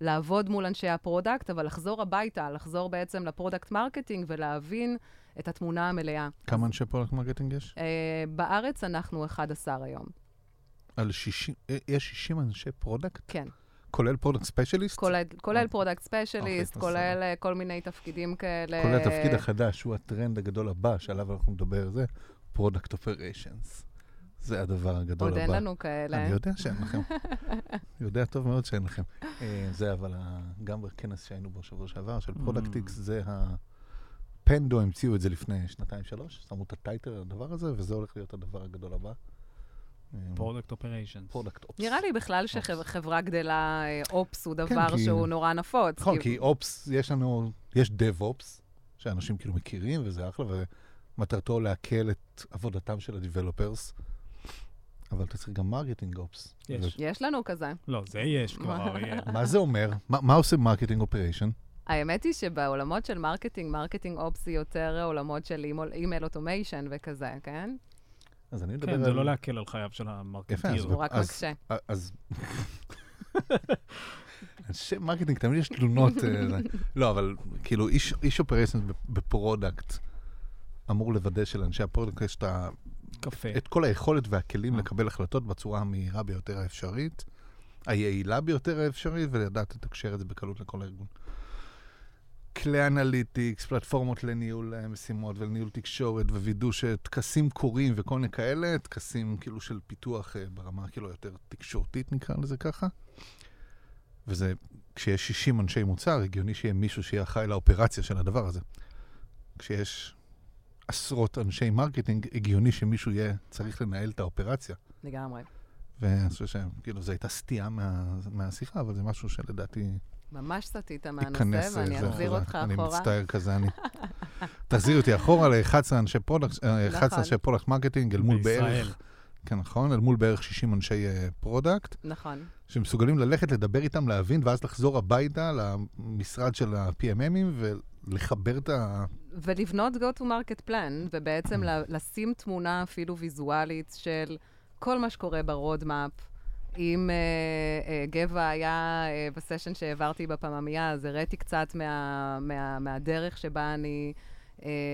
Speaker 3: לעבוד מול אנשי ה-product, אבל לחזור הביתה, לחזור בעצם ל-product marketing ולהבין את התמונה המלאה.
Speaker 2: כמה אנשי product marketing יש? Uh,
Speaker 3: בארץ אנחנו 11 היום.
Speaker 2: על 60, אה, יש 60 אנשי product?
Speaker 3: כן.
Speaker 2: כולל product specialist?
Speaker 3: כולל, כולל product specialist, okay, כולל כל מיני תפקידים כאלה.
Speaker 2: כולל התפקיד החדש, שהוא הטרנד הגדול הבא, שעליו אנחנו נדבר, זה product operations. זה הדבר הגדול
Speaker 3: הבא.
Speaker 2: עוד
Speaker 3: אין לנו כאלה.
Speaker 2: אני יודע שאין לכם. יודע טוב מאוד שאין לכם. זה אבל גם בכנס שהיינו בו שבוע שעבר, של Productix, mm. זה ה... Pendo המציאו את זה לפני שנתיים-שלוש, שמו את ה-title לדבר הזה, וזה הולך להיות הדבר הגדול הבא.
Speaker 1: product operations.
Speaker 2: product Ops.
Speaker 3: נראה לי בכלל כשחברה גדלה, Ops הוא כן, דבר שהוא נורא נפוץ.
Speaker 2: נכון, כי Ops, יש לנו, יש DevOps, שאנשים כאילו מכירים, וזה אחלה, ומטרתו להקל את עבודתם של ה-Developers. אבל אתה צריך גם marketing Ops.
Speaker 3: יש. יש לנו כזה.
Speaker 1: לא, זה יש כבר.
Speaker 2: מה זה אומר? מה עושה marketing operation?
Speaker 3: האמת היא שבעולמות של marketing, marketing Ops היא יותר עולמות של email automation וכזה, כן?
Speaker 2: אז אני מדבר
Speaker 1: כן, על... זה לא להקל על חייו של ה marketing. יפה,
Speaker 3: אז... הוא רק מקשה.
Speaker 2: אז... אנשי marketing, תמיד יש תלונות. אה, לא, אבל כאילו, איש operation ב product אמור לוודא שלאנשי ה product יש את כל היכולת והכלים אה. לקבל החלטות בצורה המהירה ביותר האפשרית, היעילה ביותר האפשרית, ולדעת לתקשר את זה בקלות לכל הארגון. כלי analytics, פלטפורמות לניהול אה, משימות ולניהול תקשורת ווידוא שטקסים קורים וכל מיני כאלה, טקסים כאילו של פיתוח אה, ברמה כאילו יותר תקשורתית נקרא לזה ככה. וזה, כשיש 60 אנשי מוצר, הגיוני שיהיה מישהו שיהיה אחראי לאופרציה של הדבר הזה. כשיש עשרות אנשי marketing, הגיוני שמישהו יהיה צריך לנהל את האופרציה.
Speaker 3: לגמרי.
Speaker 2: ואני חושב שכאילו זו הייתה סטייה מה, מהשיחה, אבל זה משהו שלדעתי...
Speaker 3: ממש סטית מהנושא, ואני אה, אחזיר אותך אחורה.
Speaker 2: אני מצטער כזה, אני... תחזיר אותי אחורה ל-11 אנשי product, 11 אה, נכון. product marketing, אל מול בערך... כן, נכון, אל מול בערך 60 אנשי product.
Speaker 3: אה, נכון.
Speaker 2: שמסוגלים ללכת, לדבר איתם, להבין, ואז לחזור הביתה למשרד של ה-PMMים ולחבר את ה...
Speaker 3: ולבנות go-to-market plan, ובעצם לשים תמונה אפילו ויזואלית של... כל מה שקורה ב roadmap. אם אה, אה, גבע היה אה, בסשן שהעברתי בפממיה, אז הראיתי קצת מה, מה, מהדרך שבה אני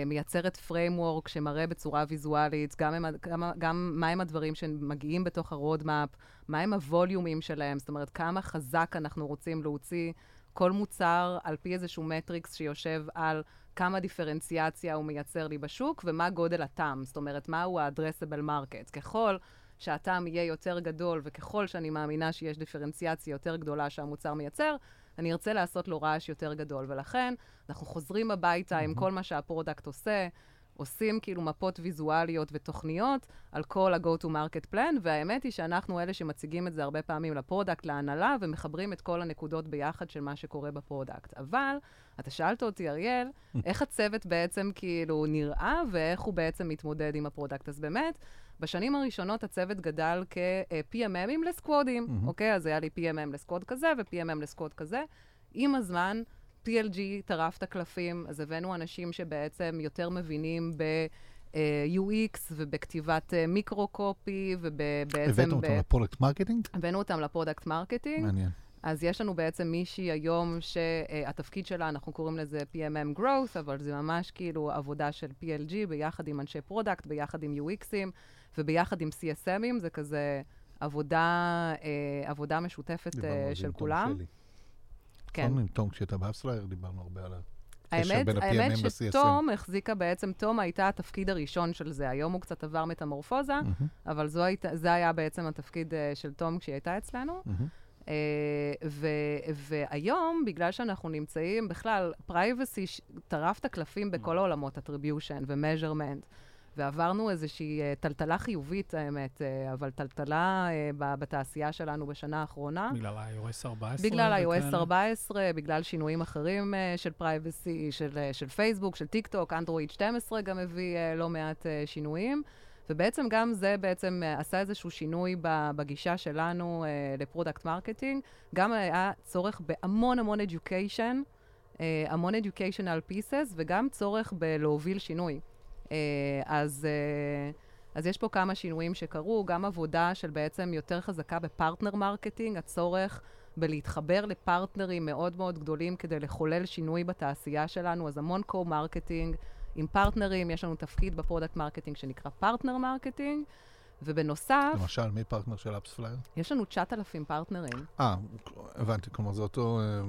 Speaker 3: מייצרת framework שמראה בצורה ויזואלית גם, הם, גם, גם מהם הדברים שמגיעים בתוך ה roadmap, מהם הווליומים שלהם, זאת אומרת, כמה חזק אנחנו רוצים להוציא כל מוצר על פי איזשהו matrix שיושב על כמה דיפרנציאציה הוא מייצר לי בשוק ומה גודל ה TAM, זאת אומרת, מהו ה-addressable market. ככל שה TAM יהיה יותר גדול, וככל שאני מאמינה שיש דיפרנציאציה יותר גדולה שהמוצר מייצר, אני ארצה לעשות לו רעש יותר גדול. ולכן, אנחנו חוזרים הביתה עם כל מה שה product עושה, עושים כאילו מפות ויזואליות ותוכניות על כל ה-go-to-market plan, והאמת היא שאנחנו אלה שמציגים את זה הרבה פעמים ל product, להנהלה, ומחברים את כל הנקודות ביחד של מה שקורה ב product. אבל, אתה שאלת אותי, אריאל, איך הצוות בעצם כאילו נראה, ואיך הוא בעצם מתמודד עם ה product. אז באמת, בשנים הראשונות הצוות גדל כ-PMMים לסקוודים, mm-hmm. אוקיי? אז היה לי PMM ל squad כזה ו-PMM ל squad כזה. עם הזמן, PLG טרף את הקלפים, אז הבאנו אנשים שבעצם יותר מבינים ב... UX ובכתיבת micro-copy ובעצם...
Speaker 2: הבאנו אותם ל product marketing?
Speaker 3: הבאנו אותם ל product marketing.
Speaker 2: מעניין.
Speaker 3: אז יש לנו בעצם מישהי היום שהתפקיד שלה, אנחנו קוראים לזה PMM Growth, אבל זה ממש כאילו עבודה של PLG ביחד עם אנשי product, ביחד עם UXים וביחד עם CSMים, זה כזה עבודה, אה, עבודה משותפת אה, של כולם.
Speaker 2: כן. נכון, עם תום, כשהייתה ב AppsFlyer, דיברנו הרבה על ה...
Speaker 3: האמת, האמת שתום החזיקה בעצם, תום הייתה התפקיד הראשון של זה. היום הוא קצת עבר מטמורפוזה, mm-hmm. אבל זו היית, זה היה בעצם התפקיד אה, של תום כשהיא הייתה אצלנו. Mm-hmm. אה, ו- והיום, בגלל שאנחנו נמצאים, בכלל, privacy טרף את הקלפים בכל העולמות, attribution ו-measurement. ועברנו איזושהי אה, טלטלה חיובית, האמת, אה, אבל טלטלה אה, בתעשייה שלנו בשנה האחרונה.
Speaker 1: בגלל ה-iOS 14?
Speaker 3: בגלל ה-iOS 14, בגלל שינויים אחרים של privacy, של, של פייסבוק, של טיק טוק, אנדרואיד 12 גם הביא לא מעט שינויים. ובעצם גם זה בעצם עשה איזשהו שינוי בגישה שלנו ל product marketing. גם היה צורך בהמון המון education, המון educational pieces, וגם צורך בלהוביל שינוי. אה, אז, אה, אז יש פה כמה שינויים שקרו, גם עבודה של בעצם יותר חזקה ב partner marketing, הצורך בלהתחבר לפרטנרים מאוד מאוד גדולים כדי לחולל שינוי בתעשייה שלנו, אז המון co-marketing עם פרטנרים, יש לנו תפקיד ב product marketing שנקרא partner marketing. ובנוסף...
Speaker 2: למשל, מי פרטנר של AppsFlyer?
Speaker 3: יש לנו 9,000 פרטנרים.
Speaker 2: אה, הבנתי, כלומר זה אותו אה,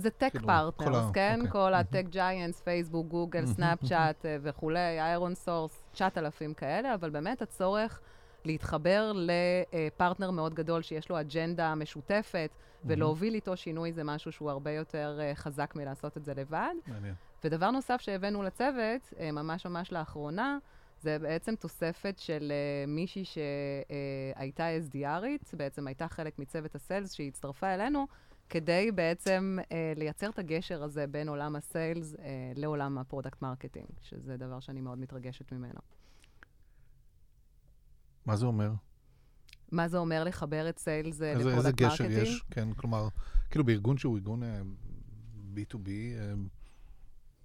Speaker 3: זה tech כאילו, partners, כן? אוקיי. כל ה tech giants, פייסבוק, גוגל, סנאפצ'אט וכולי, איירון סורס, 9,000 כאלה, אבל באמת הצורך להתחבר לפרטנר מאוד גדול שיש לו אג'נדה משותפת, ולהוביל איתו שינוי זה משהו שהוא הרבה יותר אה, חזק מלעשות את זה לבד. מעניין. ודבר נוסף שהבאנו לצוות, אה, ממש ממש לאחרונה, זה בעצם תוספת של אה, מישהי שהייתה אה, SDRית, בעצם הייתה חלק מצוות ה sales שהצטרפה אלינו, כדי בעצם אה, לייצר את הגשר הזה בין עולם ה sales אה, לעולם ה product marketing, שזה דבר שאני מאוד מתרגשת ממנו.
Speaker 2: מה זה אומר?
Speaker 3: מה זה אומר לחבר את sales ל product marketing? איזה
Speaker 2: גשר יש? כן, כלומר, כאילו בארגון שהוא ארגון אה, B2B, אה,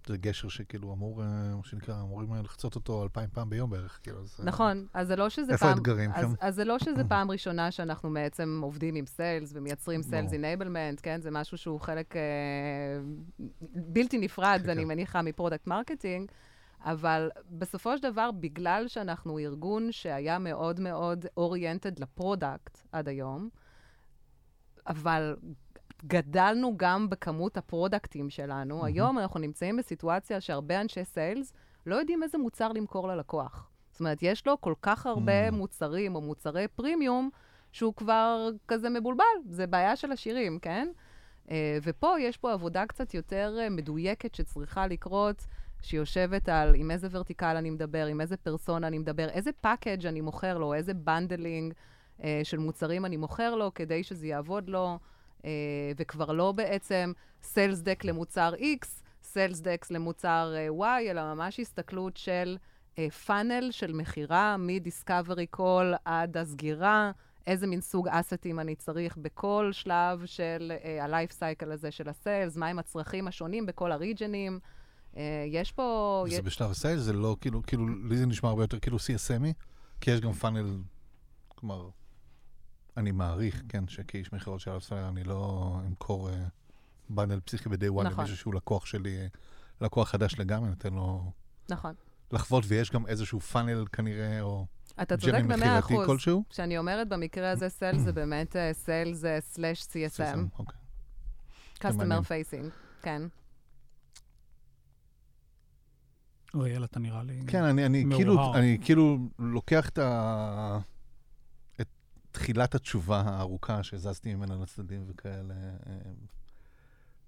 Speaker 2: זה גשר שכאילו אמור, אה, מה שנקרא, אמורים לחצות אותו אלפיים פעם ביום בערך, כאילו, אז...
Speaker 3: אה, נכון, אז זה לא שזה
Speaker 2: איפה
Speaker 3: פעם...
Speaker 2: איפה האתגרים
Speaker 3: אז, אז זה לא שזה פעם ראשונה שאנחנו בעצם עובדים עם sales ומייצרים sales enablement, כן? זה משהו שהוא חלק אה, בלתי נפרד, כן, אני כן. מניחה, מ product marketing. אבל בסופו של דבר, בגלל שאנחנו ארגון שהיה מאוד מאוד oriented ל product עד היום, אבל גדלנו גם בכמות הפרודקטים שלנו. Mm-hmm. היום אנחנו נמצאים בסיטואציה שהרבה אנשי sales לא יודעים איזה מוצר למכור ללקוח. זאת אומרת, יש לו כל כך הרבה mm. מוצרים או מוצרי פרימיום, שהוא כבר כזה מבולבל. זה בעיה של עשירים, כן? Uh, ופה יש פה עבודה קצת יותר uh, מדויקת שצריכה לקרות, שיושבת על עם איזה ורטיקל אני מדבר, עם איזה פרסונה אני מדבר, איזה package אני מוכר לו, איזה bundling uh, של מוצרים אני מוכר לו, כדי שזה יעבוד לו. אה, וכבר לא בעצם sales deck למוצר X, sales decks למוצר אה, Y, אלא ממש הסתכלות של funnel אה, של מכירה, מ-discovery call עד הסגירה, איזה מין סוג assetים אני צריך בכל שלב של ה-life cycle הזה של ה sales, מהם הצרכים השונים בכל הריג'נים. Uh, יש פה...
Speaker 2: וזה יש... בשלב ה sales, זה לא כאילו, כאילו, לי זה נשמע הרבה יותר כאילו CSMי, כי יש גם funnel כלומר, אני מעריך, כן, שכאיש מכירות של אפספלייר, אני לא אמכור אה, bundle פסיכי ב-day one נכון. למישהו שהוא לקוח שלי, לקוח חדש לגמרי, נותן לו...
Speaker 3: נכון.
Speaker 2: לחוות, ויש גם איזשהו funnel כנראה, או...
Speaker 3: אתה צודק במאה אחוז. כלשהו? כשאני אומרת במקרה הזה sales, זה באמת sales זה slash CSM. אוקיי. customer facing, כן.
Speaker 1: אריאל, אתה נראה לי
Speaker 2: כן, אני, אני, כאילו, אני כאילו לוקח את, ה... תחילת התשובה הארוכה שזזתי ממנה לצדדים וכאלה, אה,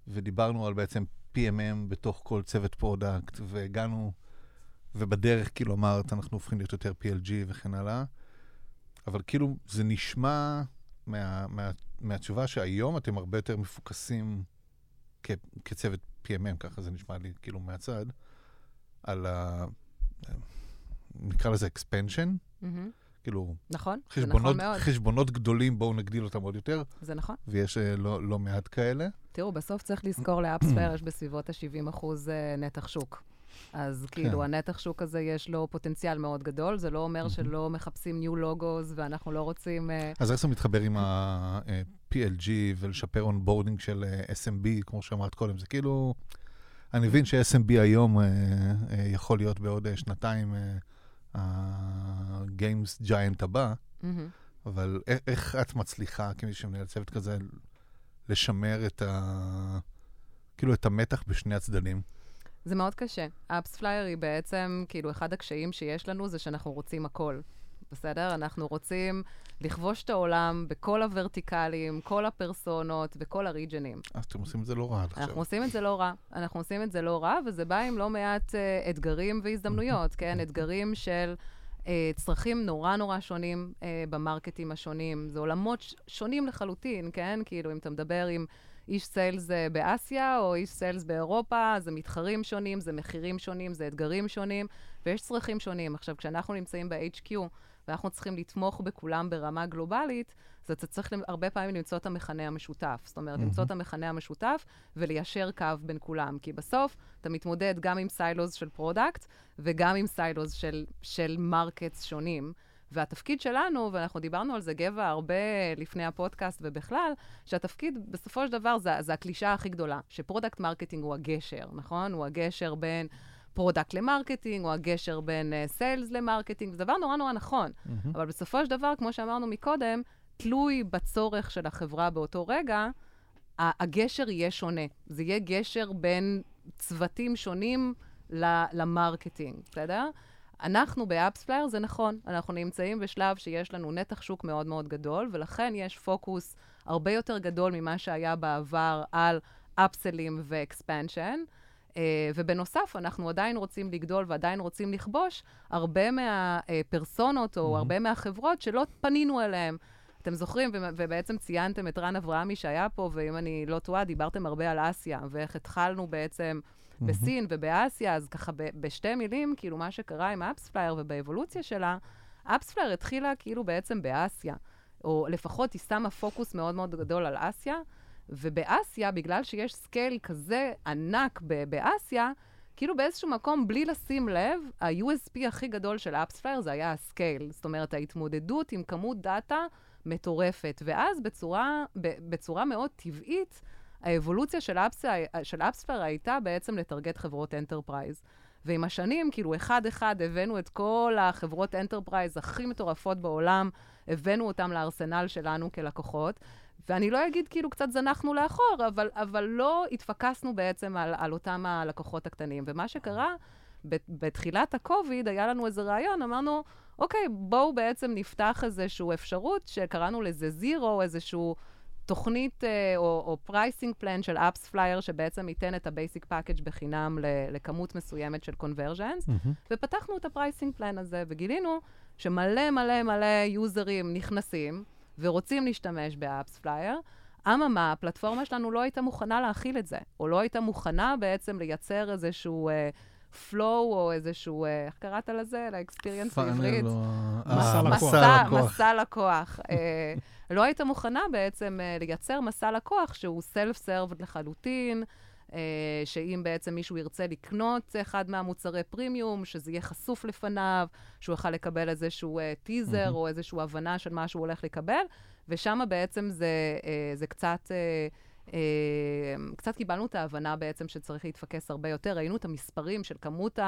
Speaker 2: ודיברנו על בעצם PMM בתוך כל צוות product, והגענו, ובדרך כאילו אמרת, אנחנו הופכים להיות יותר PLG וכן הלאה, אבל כאילו זה נשמע מה, מה, מהתשובה שהיום אתם הרבה יותר מפוקסים כ, כצוות PMM, ככה זה נשמע לי כאילו מהצד. על ה... נקרא לזה expansion. Mm-hmm. כאילו,
Speaker 3: נכון,
Speaker 2: חשבונות,
Speaker 3: זה נכון מאוד.
Speaker 2: חשבונות גדולים, בואו נגדיל אותם עוד יותר.
Speaker 3: זה נכון.
Speaker 2: ויש uh, לא, לא מעט כאלה.
Speaker 3: תראו, בסוף צריך לזכור לאפספלייר יש בסביבות ה-70 אחוז נתח שוק. אז כן. כאילו, הנתח שוק הזה יש לו פוטנציאל מאוד גדול, זה לא אומר שלא מחפשים new logos ואנחנו לא רוצים...
Speaker 2: אז איך זה מתחבר עם ה-PLG ולשפר onboarding של SMB, כמו שאמרת קודם? זה כאילו... אני מבין ש-SMB היום אה, אה, יכול להיות בעוד אה, שנתיים ה games giant הבא, mm-hmm. אבל איך את מצליחה, כמי שמנהל צוות כזה, לשמר את ה... כאילו, את המתח בשני הצדדים?
Speaker 3: זה מאוד קשה. אפס פלייר היא בעצם, כאילו, אחד הקשיים שיש לנו זה שאנחנו רוצים הכל. בסדר? אנחנו רוצים לכבוש את העולם בכל הוורטיקלים, כל הפרסונות, בכל הריג'נים.
Speaker 2: אז אתם עושים את זה לא רע עד
Speaker 3: עכשיו. אנחנו עושים את זה לא רע. אנחנו עושים את זה לא רע, וזה בא עם לא מעט uh, אתגרים והזדמנויות, כן? אתגרים של... uh, צרכים נורא נורא שונים uh, במרקטים השונים. זה עולמות ש- שונים לחלוטין, כן? כאילו, אם אתה מדבר עם איש סיילס באסיה או איש סיילס באירופה, זה מתחרים שונים, זה מחירים שונים, זה אתגרים שונים, ויש צרכים שונים. עכשיו, כשאנחנו נמצאים ב-HQ, ואנחנו צריכים לתמוך בכולם ברמה גלובלית, אז אתה צריך הרבה פעמים למצוא את המכנה המשותף. זאת אומרת, mm-hmm. למצוא את המכנה המשותף וליישר קו בין כולם. כי בסוף אתה מתמודד גם עם silos של product וגם עם silos של, של markets שונים. והתפקיד שלנו, ואנחנו דיברנו על זה, גבע, הרבה לפני הפודקאסט ובכלל, שהתפקיד, בסופו של דבר, זה, זה הקלישה הכי גדולה, ש product marketing הוא הגשר, נכון? הוא הגשר בין product ל marketing, או הגשר בין sales uh, ל marketing, זה דבר נורא נורא נכון. Mm-hmm. אבל בסופו של דבר, כמו שאמרנו מקודם, תלוי בצורך של החברה באותו רגע, הגשר יהיה שונה. זה יהיה גשר בין צוותים שונים ל marketing, בסדר? אנחנו באפספלייר, זה נכון, אנחנו נמצאים בשלב שיש לנו נתח שוק מאוד מאוד גדול, ולכן יש פוקוס הרבה יותר גדול ממה שהיה בעבר על upsellים ו expansion. Uh, ובנוסף, אנחנו עדיין רוצים לגדול ועדיין רוצים לכבוש הרבה מהפרסונות או mm-hmm. הרבה מהחברות שלא פנינו אליהן. אתם זוכרים, ובעצם ציינתם את רן אברהמי שהיה פה, ואם אני לא טועה, דיברתם הרבה על אסיה, ואיך התחלנו בעצם mm-hmm. בסין ובאסיה, אז ככה בשתי מילים, כאילו מה שקרה עם אפספלייר ובאבולוציה שלה, אפספלייר התחילה כאילו בעצם באסיה, או לפחות היא שמה פוקוס מאוד מאוד גדול על אסיה. ובאסיה, בגלל שיש scale כזה ענק באסיה, כאילו באיזשהו מקום, בלי לשים לב, ה-USP הכי גדול של אפספלייר זה היה ה scale. זאת אומרת, ההתמודדות עם כמות דאטה מטורפת. ואז בצורה, בצורה מאוד טבעית, האבולוציה של, אפספלייר הייתה בעצם לטרגט חברות enterprise. ועם השנים, כאילו, אחד-אחד הבאנו את כל החברות enterprise הכי מטורפות בעולם, הבאנו אותם לארסנל שלנו כלקוחות, ואני לא אגיד כאילו קצת זנחנו לאחור, אבל, אבל לא התפקסנו בעצם על, על אותם הלקוחות הקטנים. ומה שקרה, בתחילת הקוביד היה לנו איזה רעיון, אמרנו, אוקיי, בואו בעצם נפתח איזושהי אפשרות שקראנו לזה zero, איזשהו תוכנית אה, או pricing plan של אפס פלייר, שבעצם ייתן את ה basic package בחינם לכמות מסוימת של conversions, mm-hmm. ופתחנו את ה pricing plan הזה, וגילינו שמלא מלא מלא יוזרים נכנסים, ורוצים להשתמש ב AppsFlyer, אממה, הפלטפורמה שלנו לא הייתה מוכנה להכיל את זה, או לא הייתה מוכנה בעצם לייצר איזשהו... uh, flow או איזשהו, uh, איך קראת לזה? ל experience
Speaker 1: בעברית? מסע לקוח. מסע,
Speaker 3: לקוח. uh, לא הייתה מוכנה בעצם לייצר מסע לקוח שהוא self-served לחלוטין, אה, שאם בעצם מישהו ירצה לקנות אחד מהמוצרי פרימיום, שזה יהיה חשוף לפניו, שהוא יוכל לקבל איזשהו אה, טיזר mm-hmm. או איזושהי הבנה של מה שהוא הולך לקבל, ושם בעצם זה, אה, זה קצת... קצת קיבלנו את ההבנה בעצם שצריך להתפקס הרבה יותר. ראינו את המספרים של כמות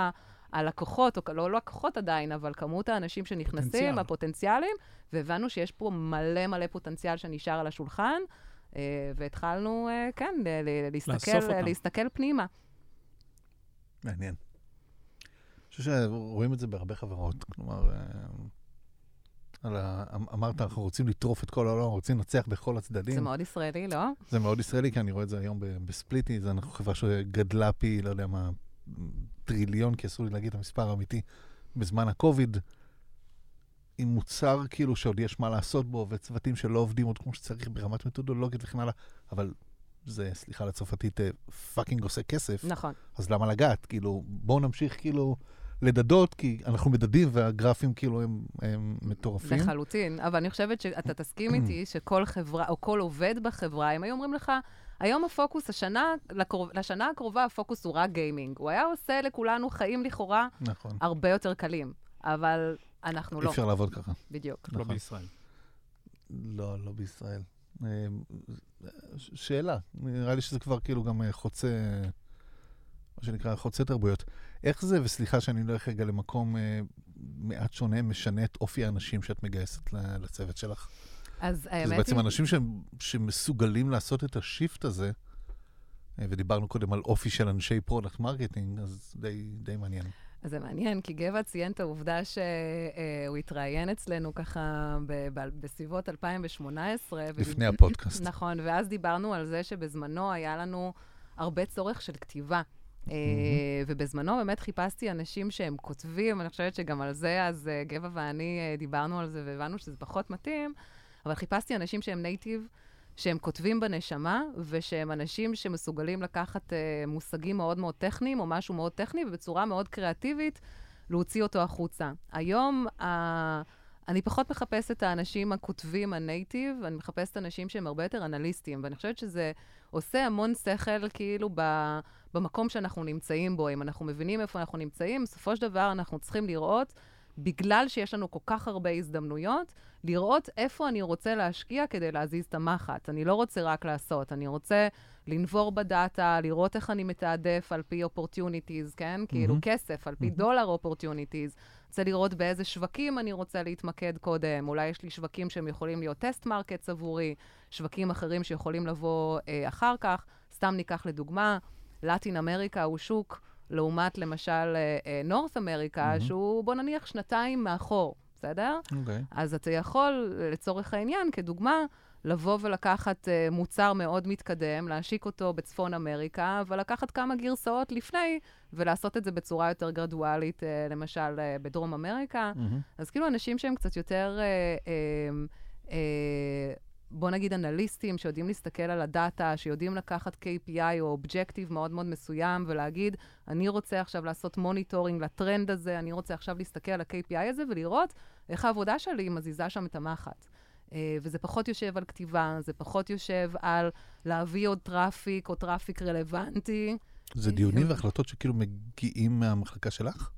Speaker 3: הלקוחות, או לא לקוחות עדיין, אבל כמות האנשים שנכנסים, פוטנציאל. הפוטנציאלים, והבנו שיש פה מלא מלא פוטנציאל שנשאר על השולחן. אה, והתחלנו, אה, כן, להסתכל, להסתכל פנימה.
Speaker 2: מעניין. אני חושב שרואים את זה בהרבה חברות. כלומר, אה, ה... אמ, אמרת, אנחנו רוצים לטרוף את כל העולם, רוצים לנצח בכל הצדדים.
Speaker 3: זה מאוד ישראלי, לא?
Speaker 2: זה מאוד ישראלי, כי אני רואה את זה היום בספליטי, זה אנחנו חברה שגדלה פי, לא יודע מה, טריליון, כי אסור לי להגיד את המספר האמיתי, בזמן הקוביד. עם מוצר כאילו שעוד יש מה לעשות בו, וצוותים שלא עובדים עוד כמו שצריך ברמת מתודולוגית וכן הלאה, אבל זה, סליחה על הצרפתית, fucking עושה כסף.
Speaker 3: נכון.
Speaker 2: אז למה לגעת? כאילו, בואו נמשיך כאילו לדדות, כי אנחנו מדדים והגרפים כאילו הם, הם מטורפים.
Speaker 3: לחלוטין, אבל אני חושבת שאתה תסכים איתי שכל חברה, או כל עובד בחברה, הם היו אומרים לך, היום הפוקוס, השנה, לקרוב, לשנה הקרובה הפוקוס הוא רק גיימינג. הוא היה עושה לכולנו חיים לכאורה נכון. הרבה יותר קלים. אבל אנחנו לא.
Speaker 2: אי אפשר לעבוד ככה.
Speaker 3: בדיוק.
Speaker 1: לא נכון. בישראל.
Speaker 2: לא, לא בישראל. אמ, שאלה, נראה לי שזה כבר כאילו גם אה, חוצה, מה שנקרא, חוצה תרבויות. איך זה, וסליחה שאני לא אלך רגע למקום אה, מעט שונה, משנה את אופי האנשים שאת מגייסת לצוות שלך?
Speaker 3: אז האמת היא...
Speaker 2: זה בעצם אנשים ש... שמסוגלים לעשות את ה shift הזה, אה, ודיברנו קודם על אופי של אנשי product marketing, אז די, די מעניין.
Speaker 3: אז זה מעניין, כי גבע ציין את העובדה שהוא התראיין אצלנו ככה בסביבות 2018.
Speaker 2: לפני ודיב... הפודקאסט.
Speaker 3: נכון, ואז דיברנו על זה שבזמנו היה לנו הרבה צורך של כתיבה. Mm-hmm. ובזמנו באמת חיפשתי אנשים שהם כותבים, אני חושבת שגם על זה אז אה, גבע ואני אה, דיברנו על זה והבנו שזה פחות מתאים, אבל חיפשתי אנשים שהם נייטיב. שהם כותבים בנשמה, ושהם אנשים שמסוגלים לקחת uh, מושגים מאוד מאוד טכניים, או משהו מאוד טכני, ובצורה מאוד קריאטיבית, להוציא אותו החוצה. היום, uh, אני פחות מחפשת את האנשים הכותבים, הנייטיב, אני מחפשת אנשים שהם הרבה יותר אנליסטים, ואני חושבת שזה עושה המון שכל, כאילו, ב... במקום שאנחנו נמצאים בו. אם אנחנו מבינים איפה אנחנו נמצאים, בסופו של דבר אנחנו צריכים לראות בגלל שיש לנו כל כך הרבה הזדמנויות, לראות איפה אני רוצה להשקיע כדי להזיז את המחט. אני לא רוצה רק לעשות, אני רוצה לנבור בדאטה, לראות איך אני מתעדף על פי opportunities, כן? Mm-hmm. כאילו כסף, על פי mm-hmm. דולר opportunities. רוצה לראות באיזה שווקים אני רוצה להתמקד קודם. אולי יש לי שווקים שהם יכולים להיות test markets עבורי, שווקים אחרים שיכולים לבוא אה, אחר כך. סתם ניקח לדוגמה, Latin America הוא שוק לעומת למשל North uh, America, mm-hmm. שהוא בוא נניח שנתיים מאחור, בסדר?
Speaker 2: אוקיי. Okay.
Speaker 3: אז אתה יכול, לצורך העניין, כדוגמה, לבוא ולקחת uh, מוצר מאוד מתקדם, להשיק אותו בצפון אמריקה, ולקחת כמה גרסאות לפני, ולעשות את זה בצורה יותר גרדואלית, uh, למשל uh, בדרום אמריקה. Mm-hmm. אז כאילו אנשים שהם קצת יותר... Uh, uh, uh, בוא נגיד אנליסטים שיודעים להסתכל על הדאטה, שיודעים לקחת KPI או objective מאוד מאוד מסוים ולהגיד, אני רוצה עכשיו לעשות monitoring לטרנד הזה, אני רוצה עכשיו להסתכל על ה-KPI הזה ולראות איך העבודה שלי מזיזה שם את המחט. Uh, וזה פחות יושב על כתיבה, זה פחות יושב על להביא עוד traffic או traffic רלוונטי.
Speaker 2: זה דיונים והחלטות שכאילו מגיעים מהמחלקה שלך?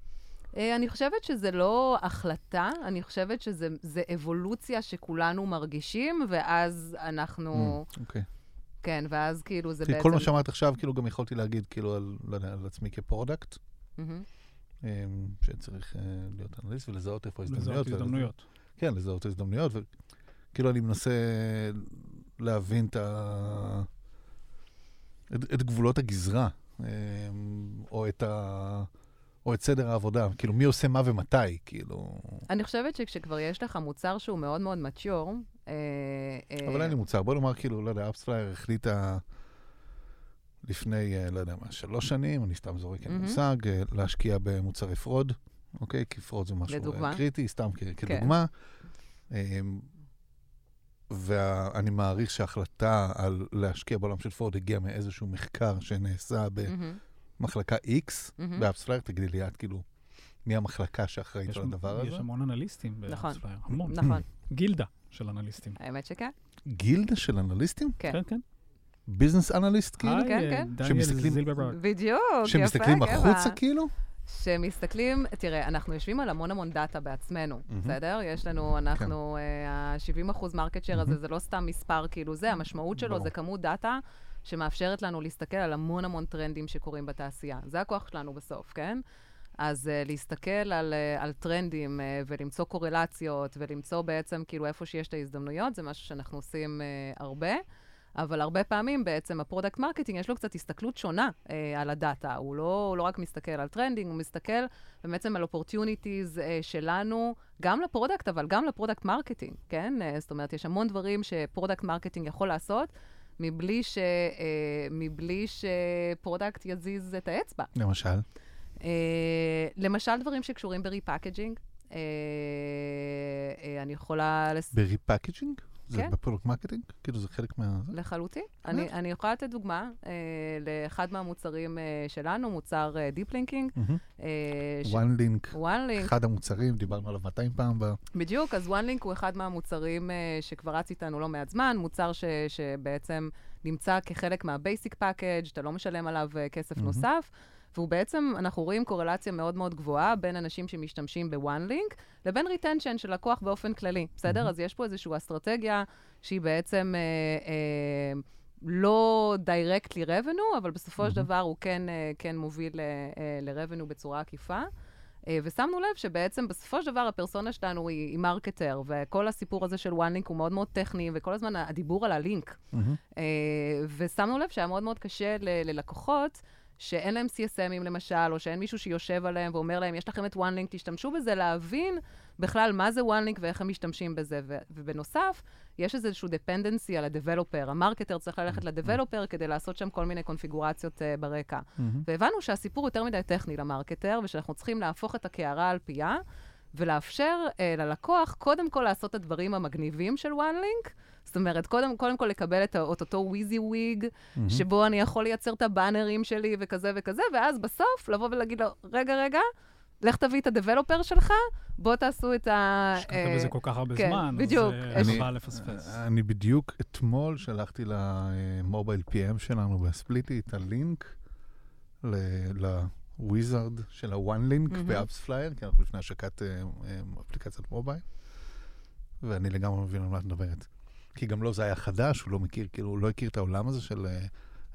Speaker 3: אה, אני חושבת שזה לא החלטה, אני חושבת שזה אבולוציה שכולנו מרגישים, ואז אנחנו...
Speaker 2: Mm, אוקיי.
Speaker 3: כן, ואז כאילו זה
Speaker 2: בעצם... כל מה שאמרת עכשיו, כאילו גם יכולתי להגיד, כאילו, על, לא יודע, על עצמי כ product, אמ, שצריך אה, להיות אנליסט ולזהות איפה ההזדמנויות.
Speaker 1: לזהות הזדמנויות.
Speaker 2: כן, לזהות הזדמנויות, וכאילו אני מנסה להבין את ה... את גבולות הגזרה, אמ, או את ה... או את סדר העבודה? כאילו, מי עושה מה ומתי? כאילו...
Speaker 3: אני חושבת שכשכבר יש לך מוצר שהוא מאוד מאוד mature...
Speaker 2: אה, אה, אבל אין לי מוצר. בוא נאמר, כאילו, לא יודע, AppsFlyer החליטה לפני, אה, לא יודע מה, שלוש שנים, אני סתם זורק עם מושג, להשקיע במוצרי fraud, אוקיי? כי fraud זה משהו לדוגמה. קריטי, סתם כן. כדוגמה. ואני מעריך שההחלטה על להשקיע בעולם של fraud הגיעה מאיזשהו מחקר שנעשה ב... Mm-hmm. מחלקה X mm-hmm. ב AppsFlyer, תגידי לי את, כאילו, מי המחלקה שאחראית על הדבר הזה?
Speaker 1: יש המון אנליסטים נכון, ב AppsFlyer, המון.
Speaker 3: נכון.
Speaker 1: גילדה של אנליסטים.
Speaker 3: האמת שכן.
Speaker 2: גילדה של אנליסטים?
Speaker 3: כן.
Speaker 1: כן, כן.
Speaker 2: business analyst כאילו?
Speaker 3: כן, כן.
Speaker 1: דניאל זילברברג.
Speaker 3: בדיוק, יפה,
Speaker 2: שמסתכלים החוצה כאילו?
Speaker 3: שמסתכלים, תראה, אנחנו יושבים על המון המון דאטה בעצמנו, mm-hmm. בסדר? יש לנו, אנחנו, כן. ה-70 אחוז market share הזה, זה לא סתם מספר, כאילו זה, המשמעות שלו זה כמות דאטה שמאפשרת לנו להסתכל על המון המון טרנדים שקורים בתעשייה. זה הכוח שלנו בסוף, כן? אז uh, להסתכל על, uh, על טרנדים uh, ולמצוא קורלציות ולמצוא בעצם כאילו איפה שיש את ההזדמנויות, זה משהו שאנחנו עושים uh, הרבה. אבל הרבה פעמים בעצם ה product marketing, יש לו קצת הסתכלות שונה אה, על הדאטה. הוא לא, הוא לא רק מסתכל על trending, הוא מסתכל בעצם על opportunities אה, שלנו, גם ל product, אבל גם ל product marketing, כן? אה, זאת אומרת, יש המון דברים ש product marketing יכול לעשות, מבלי, ש, אה, מבלי ש product יזיז את האצבע.
Speaker 2: למשל?
Speaker 3: אה, למשל דברים שקשורים ב repackaging. אה, אה, אני יכולה...
Speaker 2: לס... ב repackaging? זה כן. ב product marketing? כאילו זה חלק מה...
Speaker 3: לחלוטין. אני, אני יכולה לתת דוגמה אה, לאחד מהמוצרים אה, שלנו, מוצר deep אה,
Speaker 2: linking. OneLink. OneLink. אחד המוצרים, דיברנו עליו 200 פעם. ב...
Speaker 3: בדיוק, אז OneLink הוא אחד מהמוצרים אה, שכבר רץ איתנו לא מעט זמן, מוצר ש, שבעצם נמצא כחלק מה basic package, אתה לא משלם עליו אה, כסף mm-hmm. נוסף. והוא בעצם, אנחנו רואים קורלציה מאוד מאוד גבוהה בין אנשים שמשתמשים ב OneLink לבין retention של לקוח באופן כללי, בסדר? Mm-hmm. אז יש פה איזושהי אסטרטגיה שהיא בעצם... אה, אה, לא directly revenue, אבל בסופו mm-hmm. של דבר הוא כן, אה, כן מוביל אה, ל-revenue בצורה עקיפה. אה, ושמנו לב שבעצם בסופו של דבר הפרסונה שלנו היא, היא marketer, וכל הסיפור הזה של OneLink הוא מאוד מאוד טכני, וכל הזמן הדיבור על הלינק. Mm-hmm. ושמנו לב שהיה מאוד מאוד קשה ל- ללקוחות שאין להם CSMים למשל, או שאין מישהו שיושב עליהם ואומר להם, יש לכם את OneLink, תשתמשו בזה, להבין בכלל מה זה OneLink ואיך הם משתמשים בזה. ו- ובנוסף, יש איזשהו dependency על ה-Developer. המרקטר צריך ללכת ל-Developer כדי לעשות שם כל מיני קונפיגורציות uh, ברקע. והבנו שהסיפור יותר מדי טכני למרקטר, ושאנחנו צריכים להפוך את הקערה על פיה. ולאפשר uh, ללקוח קודם כל לעשות את הדברים המגניבים של OneLink, זאת אומרת, קודם, קודם כל לקבל את, את אותו וויזי וויג, mm-hmm. שבו אני יכול לייצר את הבאנרים שלי וכזה וכזה, ואז בסוף לבוא ולהגיד לו, רגע, רגע, לך תביא את ה developer שלך, בוא תעשו את ה...
Speaker 1: השקעת בזה כל כך הרבה כן, זמן,
Speaker 3: בדיוק.
Speaker 1: אז חבל לפספס.
Speaker 2: אני בדיוק אתמול שלחתי ל mobile PM שלנו בספליטי את הלינק ל wizard של ה OneLink ב AppsFlyer, כי אנחנו לפני השקת אה, אה, אפליקציית מובייל, ואני לגמרי מבין על מה את מדברת. כי גם לו זה היה חדש, הוא לא מכיר, כאילו, הוא לא הכיר את העולם הזה של אה,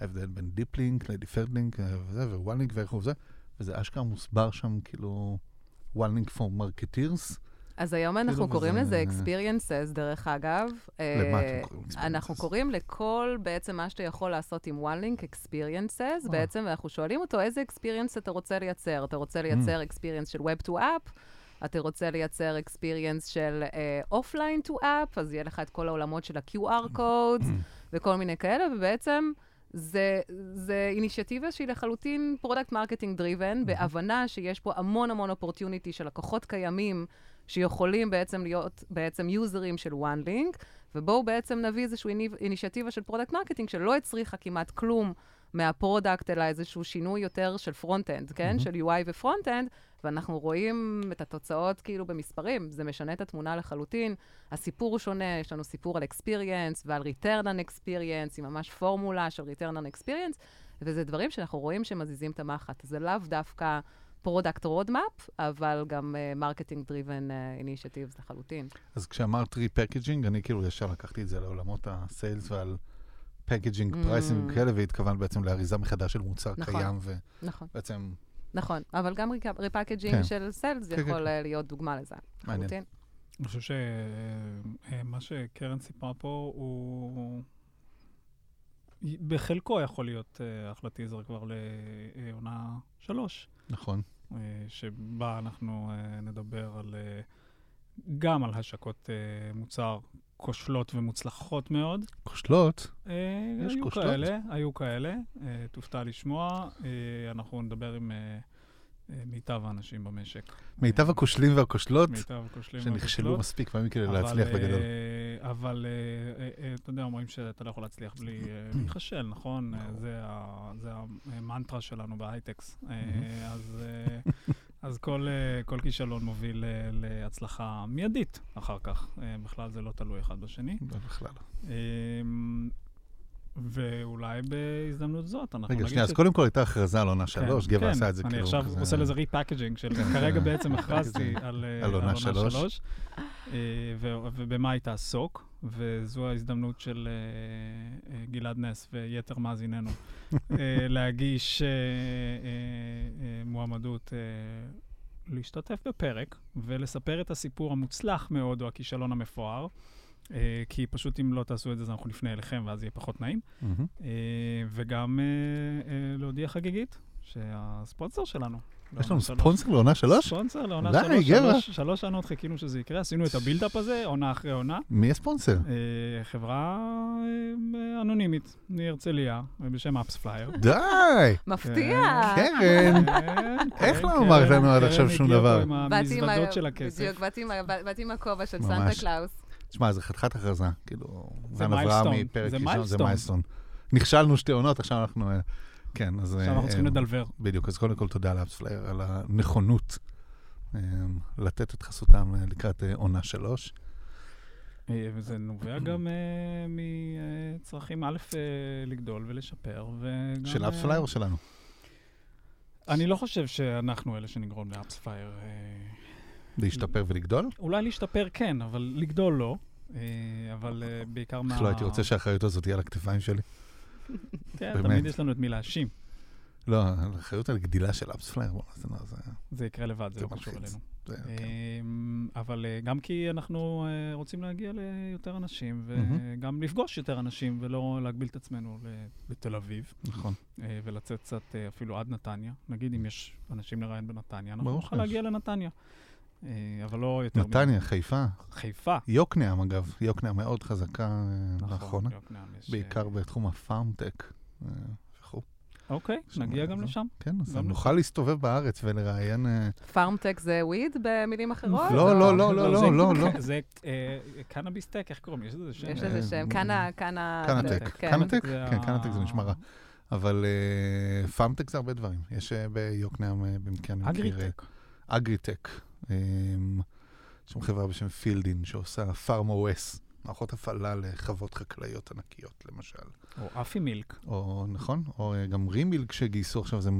Speaker 2: ההבדל בין deep link ל deferred link וזה, ו OneLink ואיך הוא זה, וזה אשכרה מוסבר שם, כאילו, OneLink for marketers.
Speaker 3: אז היום אנחנו כאילו קוראים לזה experiences, דרך אגב.
Speaker 2: למה אתם קוראים experiences?
Speaker 3: אנחנו קוראים לכל, בעצם מה שאתה יכול לעשות עם OneLink experiences, בעצם, ואנחנו שואלים אותו, איזה experience אתה רוצה לייצר? אתה רוצה לייצר mm. experience של Web to App? אתה רוצה לייצר experience של uh, offline to app, אז יהיה לך את כל העולמות של ה-QR codes וכל מיני כאלה, ובעצם זה, זה אינישיאטיבה שהיא לחלוטין product marketing driven, בהבנה שיש פה המון המון opportunity של לקוחות קיימים שיכולים בעצם להיות בעצם יוזרים של OneLink, ובואו בעצם נביא איזושהי אינישיאטיבה של product marketing שלא הצריכה כמעט כלום מה product, אלא איזשהו שינוי יותר של front-end, כן? Mm-hmm. של UI ו front-end, ואנחנו רואים את התוצאות כאילו במספרים, זה משנה את התמונה לחלוטין. הסיפור הוא שונה, יש לנו סיפור על experience ועל return on experience, עם ממש פורמולה של return on experience, וזה דברים שאנחנו רואים שמזיזים את המחט. זה לאו דווקא product roadmap, אבל גם marketing driven initiatives לחלוטין.
Speaker 2: אז כשאמרת repackaging, אני כאילו ישר לקחתי את זה לעולמות ה sales ועל... packaging, pricing mm. כאלה, והתכוונת בעצם לאריזה מחדש של מוצר נכון, קיים, ובעצם... נכון.
Speaker 3: נכון, אבל גם repackaging כן. של sales כן, יכול כן. להיות דוגמה לזה.
Speaker 2: מעניין.
Speaker 1: אני חושב שמה שקרן סיפרה פה הוא... בחלקו יכול להיות אחלה טיזר כבר לעונה שלוש.
Speaker 2: נכון.
Speaker 1: שבה אנחנו נדבר על, גם על השקות מוצר כושלות ומוצלחות מאוד.
Speaker 2: כושלות?
Speaker 1: אה, יש היו כושלות? כאלה, היו כאלה. אה, תופתע לשמוע. אה, אנחנו נדבר עם אה, אה, מיטב האנשים במשק.
Speaker 2: מיטב הכושלים והכושלות?
Speaker 1: מיטב הכושלים והכושלות.
Speaker 2: שנכשלו מספיק פעמים כדי להצליח בגדול.
Speaker 1: אה, אבל אה, אה, אתה יודע, אומרים שאתה לא יכול להצליח בלי להיכשל, נכון? זה, המנטרה שלנו בהייטקס. אז... כל, כישלון מוביל להצלחה מיידית אחר כך. בכלל זה לא תלוי אחד בשני.
Speaker 2: בכלל.
Speaker 1: ואולי בהזדמנות זאת אנחנו
Speaker 2: נגיד... רגע, שנייה, אז קודם כל הייתה הכרזה על עונה כן, שלוש, גבע כן, עשה את זה
Speaker 1: כאילו... אני עכשיו עושה לזה repackaging של... כרגע בעצם הכרזתי על עונה שלוש, ובמה היא תעסוק, וזו ההזדמנות של גלעד נס ויתר מאזיננו להגיש מועמדות להשתתף בפרק ולספר את הסיפור המוצלח מאוד או הכישלון המפואר. כי פשוט אם לא תעשו את זה, אז אנחנו נפנה אליכם ואז יהיה פחות נעים. Mm-hmm. Uh, וגם להודיע חגיגית שהספונסר שלנו.
Speaker 2: יש לנו ספונסר לעונה שלוש?
Speaker 1: ספונסר לעונה שלוש. די, גבע. שלוש שנות חיכינו שזה יקרה, עשינו את ה build-up הזה, עונה אחרי עונה.
Speaker 2: מי הספונסר?
Speaker 1: חברה אנונימית מהרצליה, בשם AppsFlyer.
Speaker 2: די!
Speaker 3: מפתיע.
Speaker 2: קרן, איך לא אמרת לנו עד עכשיו שום דבר?
Speaker 1: עם המזוודות של הכסף.
Speaker 3: בדיוק, באתי עם הכובע של סנטה קלאוס.
Speaker 2: תשמע, זה חתיכת הכרזה, כאילו, זה ראשון, זה milestone. נכשלנו שתי עונות, עכשיו אנחנו... אה, כן, אז...
Speaker 1: עכשיו אנחנו צריכים אה, ל deliver.
Speaker 2: בדיוק, אז קודם כל תודה ל AppsFlyer על הנכונות אה, לתת את חסותם לקראת עונה שלוש.
Speaker 1: וזה נובע גם מצרכים, א', לגדול ולשפר, וגם...
Speaker 2: של AppsFlyer או שלנו?
Speaker 1: אני לא חושב שאנחנו אלה שנגרום ל AppsFlyer
Speaker 2: להשתפר ולגדול?
Speaker 1: אולי להשתפר כן, אבל לגדול לא. אה, אבל אה, בעיקר מה...
Speaker 2: לא הייתי רוצה שהאחריות הזאת תהיה על הכתפיים שלי?
Speaker 1: כן, תמיד יש לנו את מי להאשים.
Speaker 2: לא, האחריות על גדילה של AppsFlyer, בוא נעשה
Speaker 1: זה... זה יקרה לבד, זה לא קשור אלינו. אמ, אבל אה, גם כי אנחנו רוצים להגיע ליותר אנשים, וגם לפגוש יותר אנשים, ולא להגביל את עצמנו לתל אביב.
Speaker 2: נכון.
Speaker 1: ולצאת קצת אפילו עד נתניה. נגיד, אם יש אנשים לראיין בנתניה, אנחנו נוכל להגיע לנתניה. אה, אבל לא יותר...
Speaker 2: נתניה, חיפה.
Speaker 1: חיפה.
Speaker 2: יוקנעם, אגב. יוקנעם מאוד חזקה אה, נכון, לאחרונה. בעיקר אה, בתחום הפארמטק וכו'.
Speaker 1: אוקיי, נגיע גם לשם.
Speaker 2: כן, אז נוכל להסתובב בארץ ולראיין...
Speaker 3: פארמטק זה וויד במילים אחרות?
Speaker 2: לא, לא, לא, לא, לא, לא. לא.
Speaker 1: זה cannabis tech, איך קוראים? יש לזה שם?
Speaker 3: יש לזה שם, קנא...
Speaker 2: CannaTech. CannaTech? כן, CannaTech זה נשמע רע. אבל farmtech זה הרבה דברים. יש ביוקנעם במקרה...
Speaker 1: אגריטק.
Speaker 2: אגריטק. אמ, יש שם חברה בשם Fieldin שעושה farm OS, מערכות הפעלה לחוות חקלאיות ענקיות, למשל.
Speaker 1: או Afimilk.
Speaker 2: או, נכון, או אה, גם Remilk שגייסו עכשיו, זה,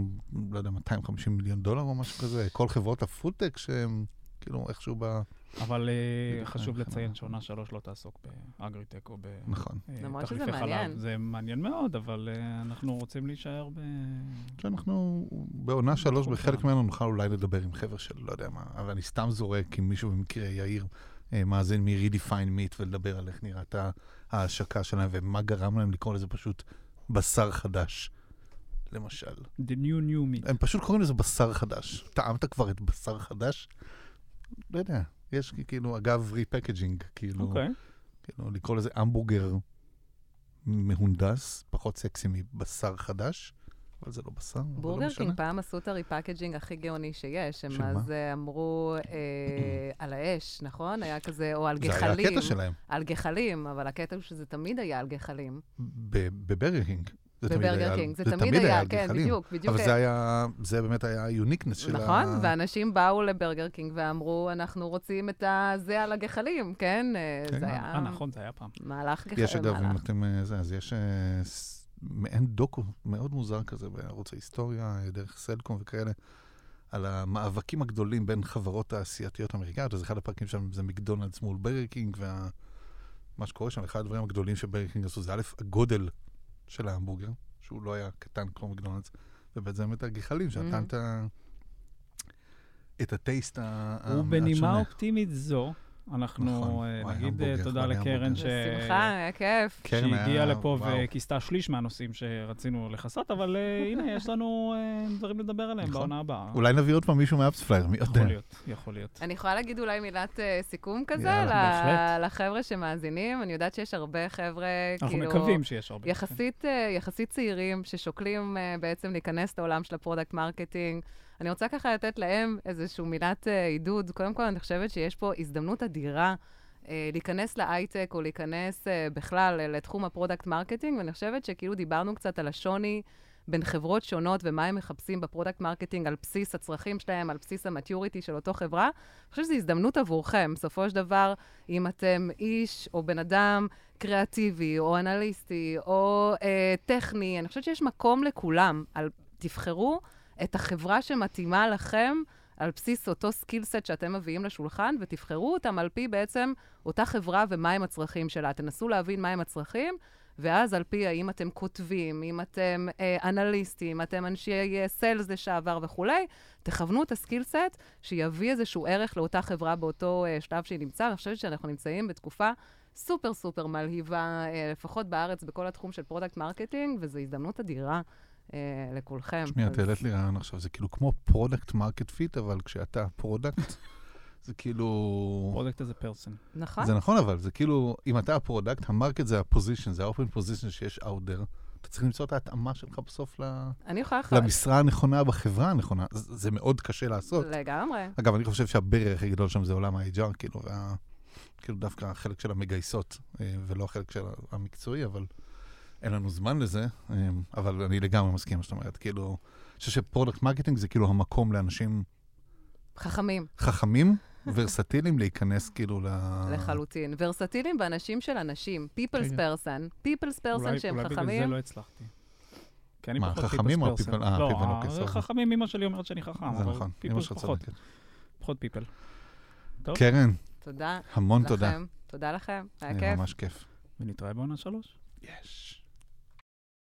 Speaker 2: לא יודע, 250 מיליון דולר או משהו כזה. כל חברות הפודטק שהם כאילו איכשהו ב...
Speaker 1: אבל אה, חשוב לציין שעונה שלוש לא תעסוק באגריטק או
Speaker 3: בתחליפי
Speaker 1: אה, חלב. זה מעניין מאוד, אבל אה, אנחנו רוצים להישאר ב...
Speaker 2: שאנחנו בעונה שלוש, בחלק ממנו נוכל אולי לדבר עם חבר'ה של לא יודע מה, אבל אני סתם זורק אם מישהו במקרה יאיר מאזין מ-Redefine Meat ולדבר על איך נראית ההשקה שלהם ומה גרם להם לקרוא לזה פשוט בשר חדש. למשל.
Speaker 1: The new new meat.
Speaker 2: הם פשוט קוראים לזה בשר חדש. טעמת כבר את בשר חדש? לא יודע, יש כאילו, אגב, repackaging, כאילו, okay.
Speaker 1: אוקיי.
Speaker 2: כאילו, לקרוא לזה המבורגר מהונדס, פחות סקסי מבשר חדש. אבל זה לא בשר, אבל לא
Speaker 3: Burger King פעם עשו את ה repackaging הכי גאוני שיש. הם אז אה, אמרו אה, על האש, נכון? היה כזה, או על גחלים.
Speaker 2: זה היה הקטע שלהם.
Speaker 3: על גחלים, אבל הקטע הוא שזה תמיד היה על גחלים.
Speaker 2: ב Burger
Speaker 3: King. ב Burger King, זה תמיד היה, כן, בדיוק, בדיוק.
Speaker 2: אבל זה היה, זה באמת היה ה uniqueness של
Speaker 3: ה... נכון, ואנשים באו ל Burger King ואמרו, אנחנו רוצים את זה על הגחלים, כן?
Speaker 1: כן. זה היה... אה, נכון, זה היה פעם.
Speaker 3: מהלך גחלים.
Speaker 2: יש, אגב, אם אתם... אה, זה, אז יש אה, מעין דוקו מאוד מוזר כזה בערוץ ההיסטוריה, דרך סלקום וכאלה. על המאבקים הגדולים בין חברות תעשייתיות אמריקאיות, אז אחד הפרקים שם זה מקדונלדס מול Burger King, ומה שקורה שם, אחד הדברים הגדולים ש Burger King עשו זה א', הגודל של ההמבורגר, שהוא לא היה קטן כמו מקדונלדס, ובעצם באמת הגחלים, שנתן mm-hmm. את הטייסט השונה.
Speaker 1: ובנימה אופטימית זו, אנחנו נכון, uh, נגיד uh, תודה לקרן ש...
Speaker 3: בשמחה, היה כיף.
Speaker 1: שהגיעה לפה וכיסתה שליש מהנושאים שרצינו לכסות, אבל uh, הנה, יש לנו דברים לדבר עליהם נכון. בעונה הבאה.
Speaker 2: אולי נביא עוד פעם מישהו מאפספלייר, מי יודע.
Speaker 1: יכול להיות, יכול להיות.
Speaker 3: אני יכולה להגיד אולי מילת סיכום כזה לחבר'ה שמאזינים. אני יודעת שיש הרבה חבר'ה,
Speaker 1: אנחנו כאילו... אנחנו מקווים שיש הרבה.
Speaker 3: יחסית, צעירים ששוקלים בעצם להיכנס לעולם של ה product marketing. אני רוצה ככה לתת להם איזושהי מילת אה, עידוד. קודם כל, אני חושבת שיש פה הזדמנות אדירה אה, להיכנס להייטק או להיכנס אה, בכלל אה, לתחום ה product marketing, ואני חושבת שכאילו דיברנו קצת על השוני בין חברות שונות ומה הם מחפשים ב product marketing על בסיס הצרכים שלהם, על בסיס ה maturity של אותו חברה, אני חושבת שזו הזדמנות עבורכם. בסופו של דבר, אם אתם איש או בן אדם קריאטיבי, או אנליסטי, או אה, טכני, אני חושבת שיש מקום לכולם. על, תבחרו את החברה שמתאימה לכם. על בסיס אותו skill set שאתם מביאים לשולחן, ותבחרו אותם על פי בעצם אותה חברה ומהם הצרכים שלה. תנסו להבין מהם הצרכים, ואז על פי האם אתם כותבים, אם אתם אה, אנליסטים, אתם אנשי אה, sales לשעבר וכולי, תכוונו את ה skill set שיביא איזשהו ערך לאותה חברה באותו אה, שלב שהיא נמצאה. אני חושבת שאנחנו נמצאים בתקופה סופר סופר מלהיבה, אה, לפחות בארץ, בכל התחום של product marketing, וזו הזדמנות אדירה. אה, לכולכם.
Speaker 2: תשמעי, את העלית לי רעיון עכשיו, זה כאילו כמו product market fit, אבל כשאתה product, זה כאילו...
Speaker 1: product as a person.
Speaker 3: נכון.
Speaker 2: זה נכון, אבל זה כאילו, אם אתה הפרודקט, המרקט זה הפוזיישן, זה האופן פוזיישן שיש out there. אתה צריך למצוא את ההתאמה שלך בסוף ל...
Speaker 3: אני יכולה.
Speaker 2: למשרה הנכונה בחברה הנכונה. זה, זה מאוד קשה לעשות.
Speaker 3: לגמרי.
Speaker 2: אגב, אני חושב שה barrier הכי גדול שם זה עולם ה HR, כאילו, וה... כאילו דווקא החלק של המגייסות, אה, ולא החלק של המקצועי, אבל... אין לנו זמן לזה, אמ, אבל אני לגמרי מסכים, זאת אומרת, כאילו, אני חושב ש product marketing זה כאילו המקום לאנשים...
Speaker 3: חכמים.
Speaker 2: חכמים, ורסטיליים, להיכנס כאילו ל...
Speaker 3: לחלוטין. ורסטיליים באנשים של אנשים. People's person. People's person שהם חכמים.
Speaker 1: אולי בגלל זה לא הצלחתי.
Speaker 2: כי אני פחות חכמים או פיפל? אה,
Speaker 1: פיפל, אוקיי, סבבה. חכמים, אמא שלי אומרת שאני חכם.
Speaker 2: זה נכון, אמא שלך צודקת.
Speaker 1: פחות פיפל.
Speaker 2: קרן.
Speaker 3: תודה.
Speaker 2: המון תודה.
Speaker 3: תודה לכם, היה
Speaker 2: כיף. ממש כיף.
Speaker 1: ונתראה בעונה שלוש.
Speaker 2: יש.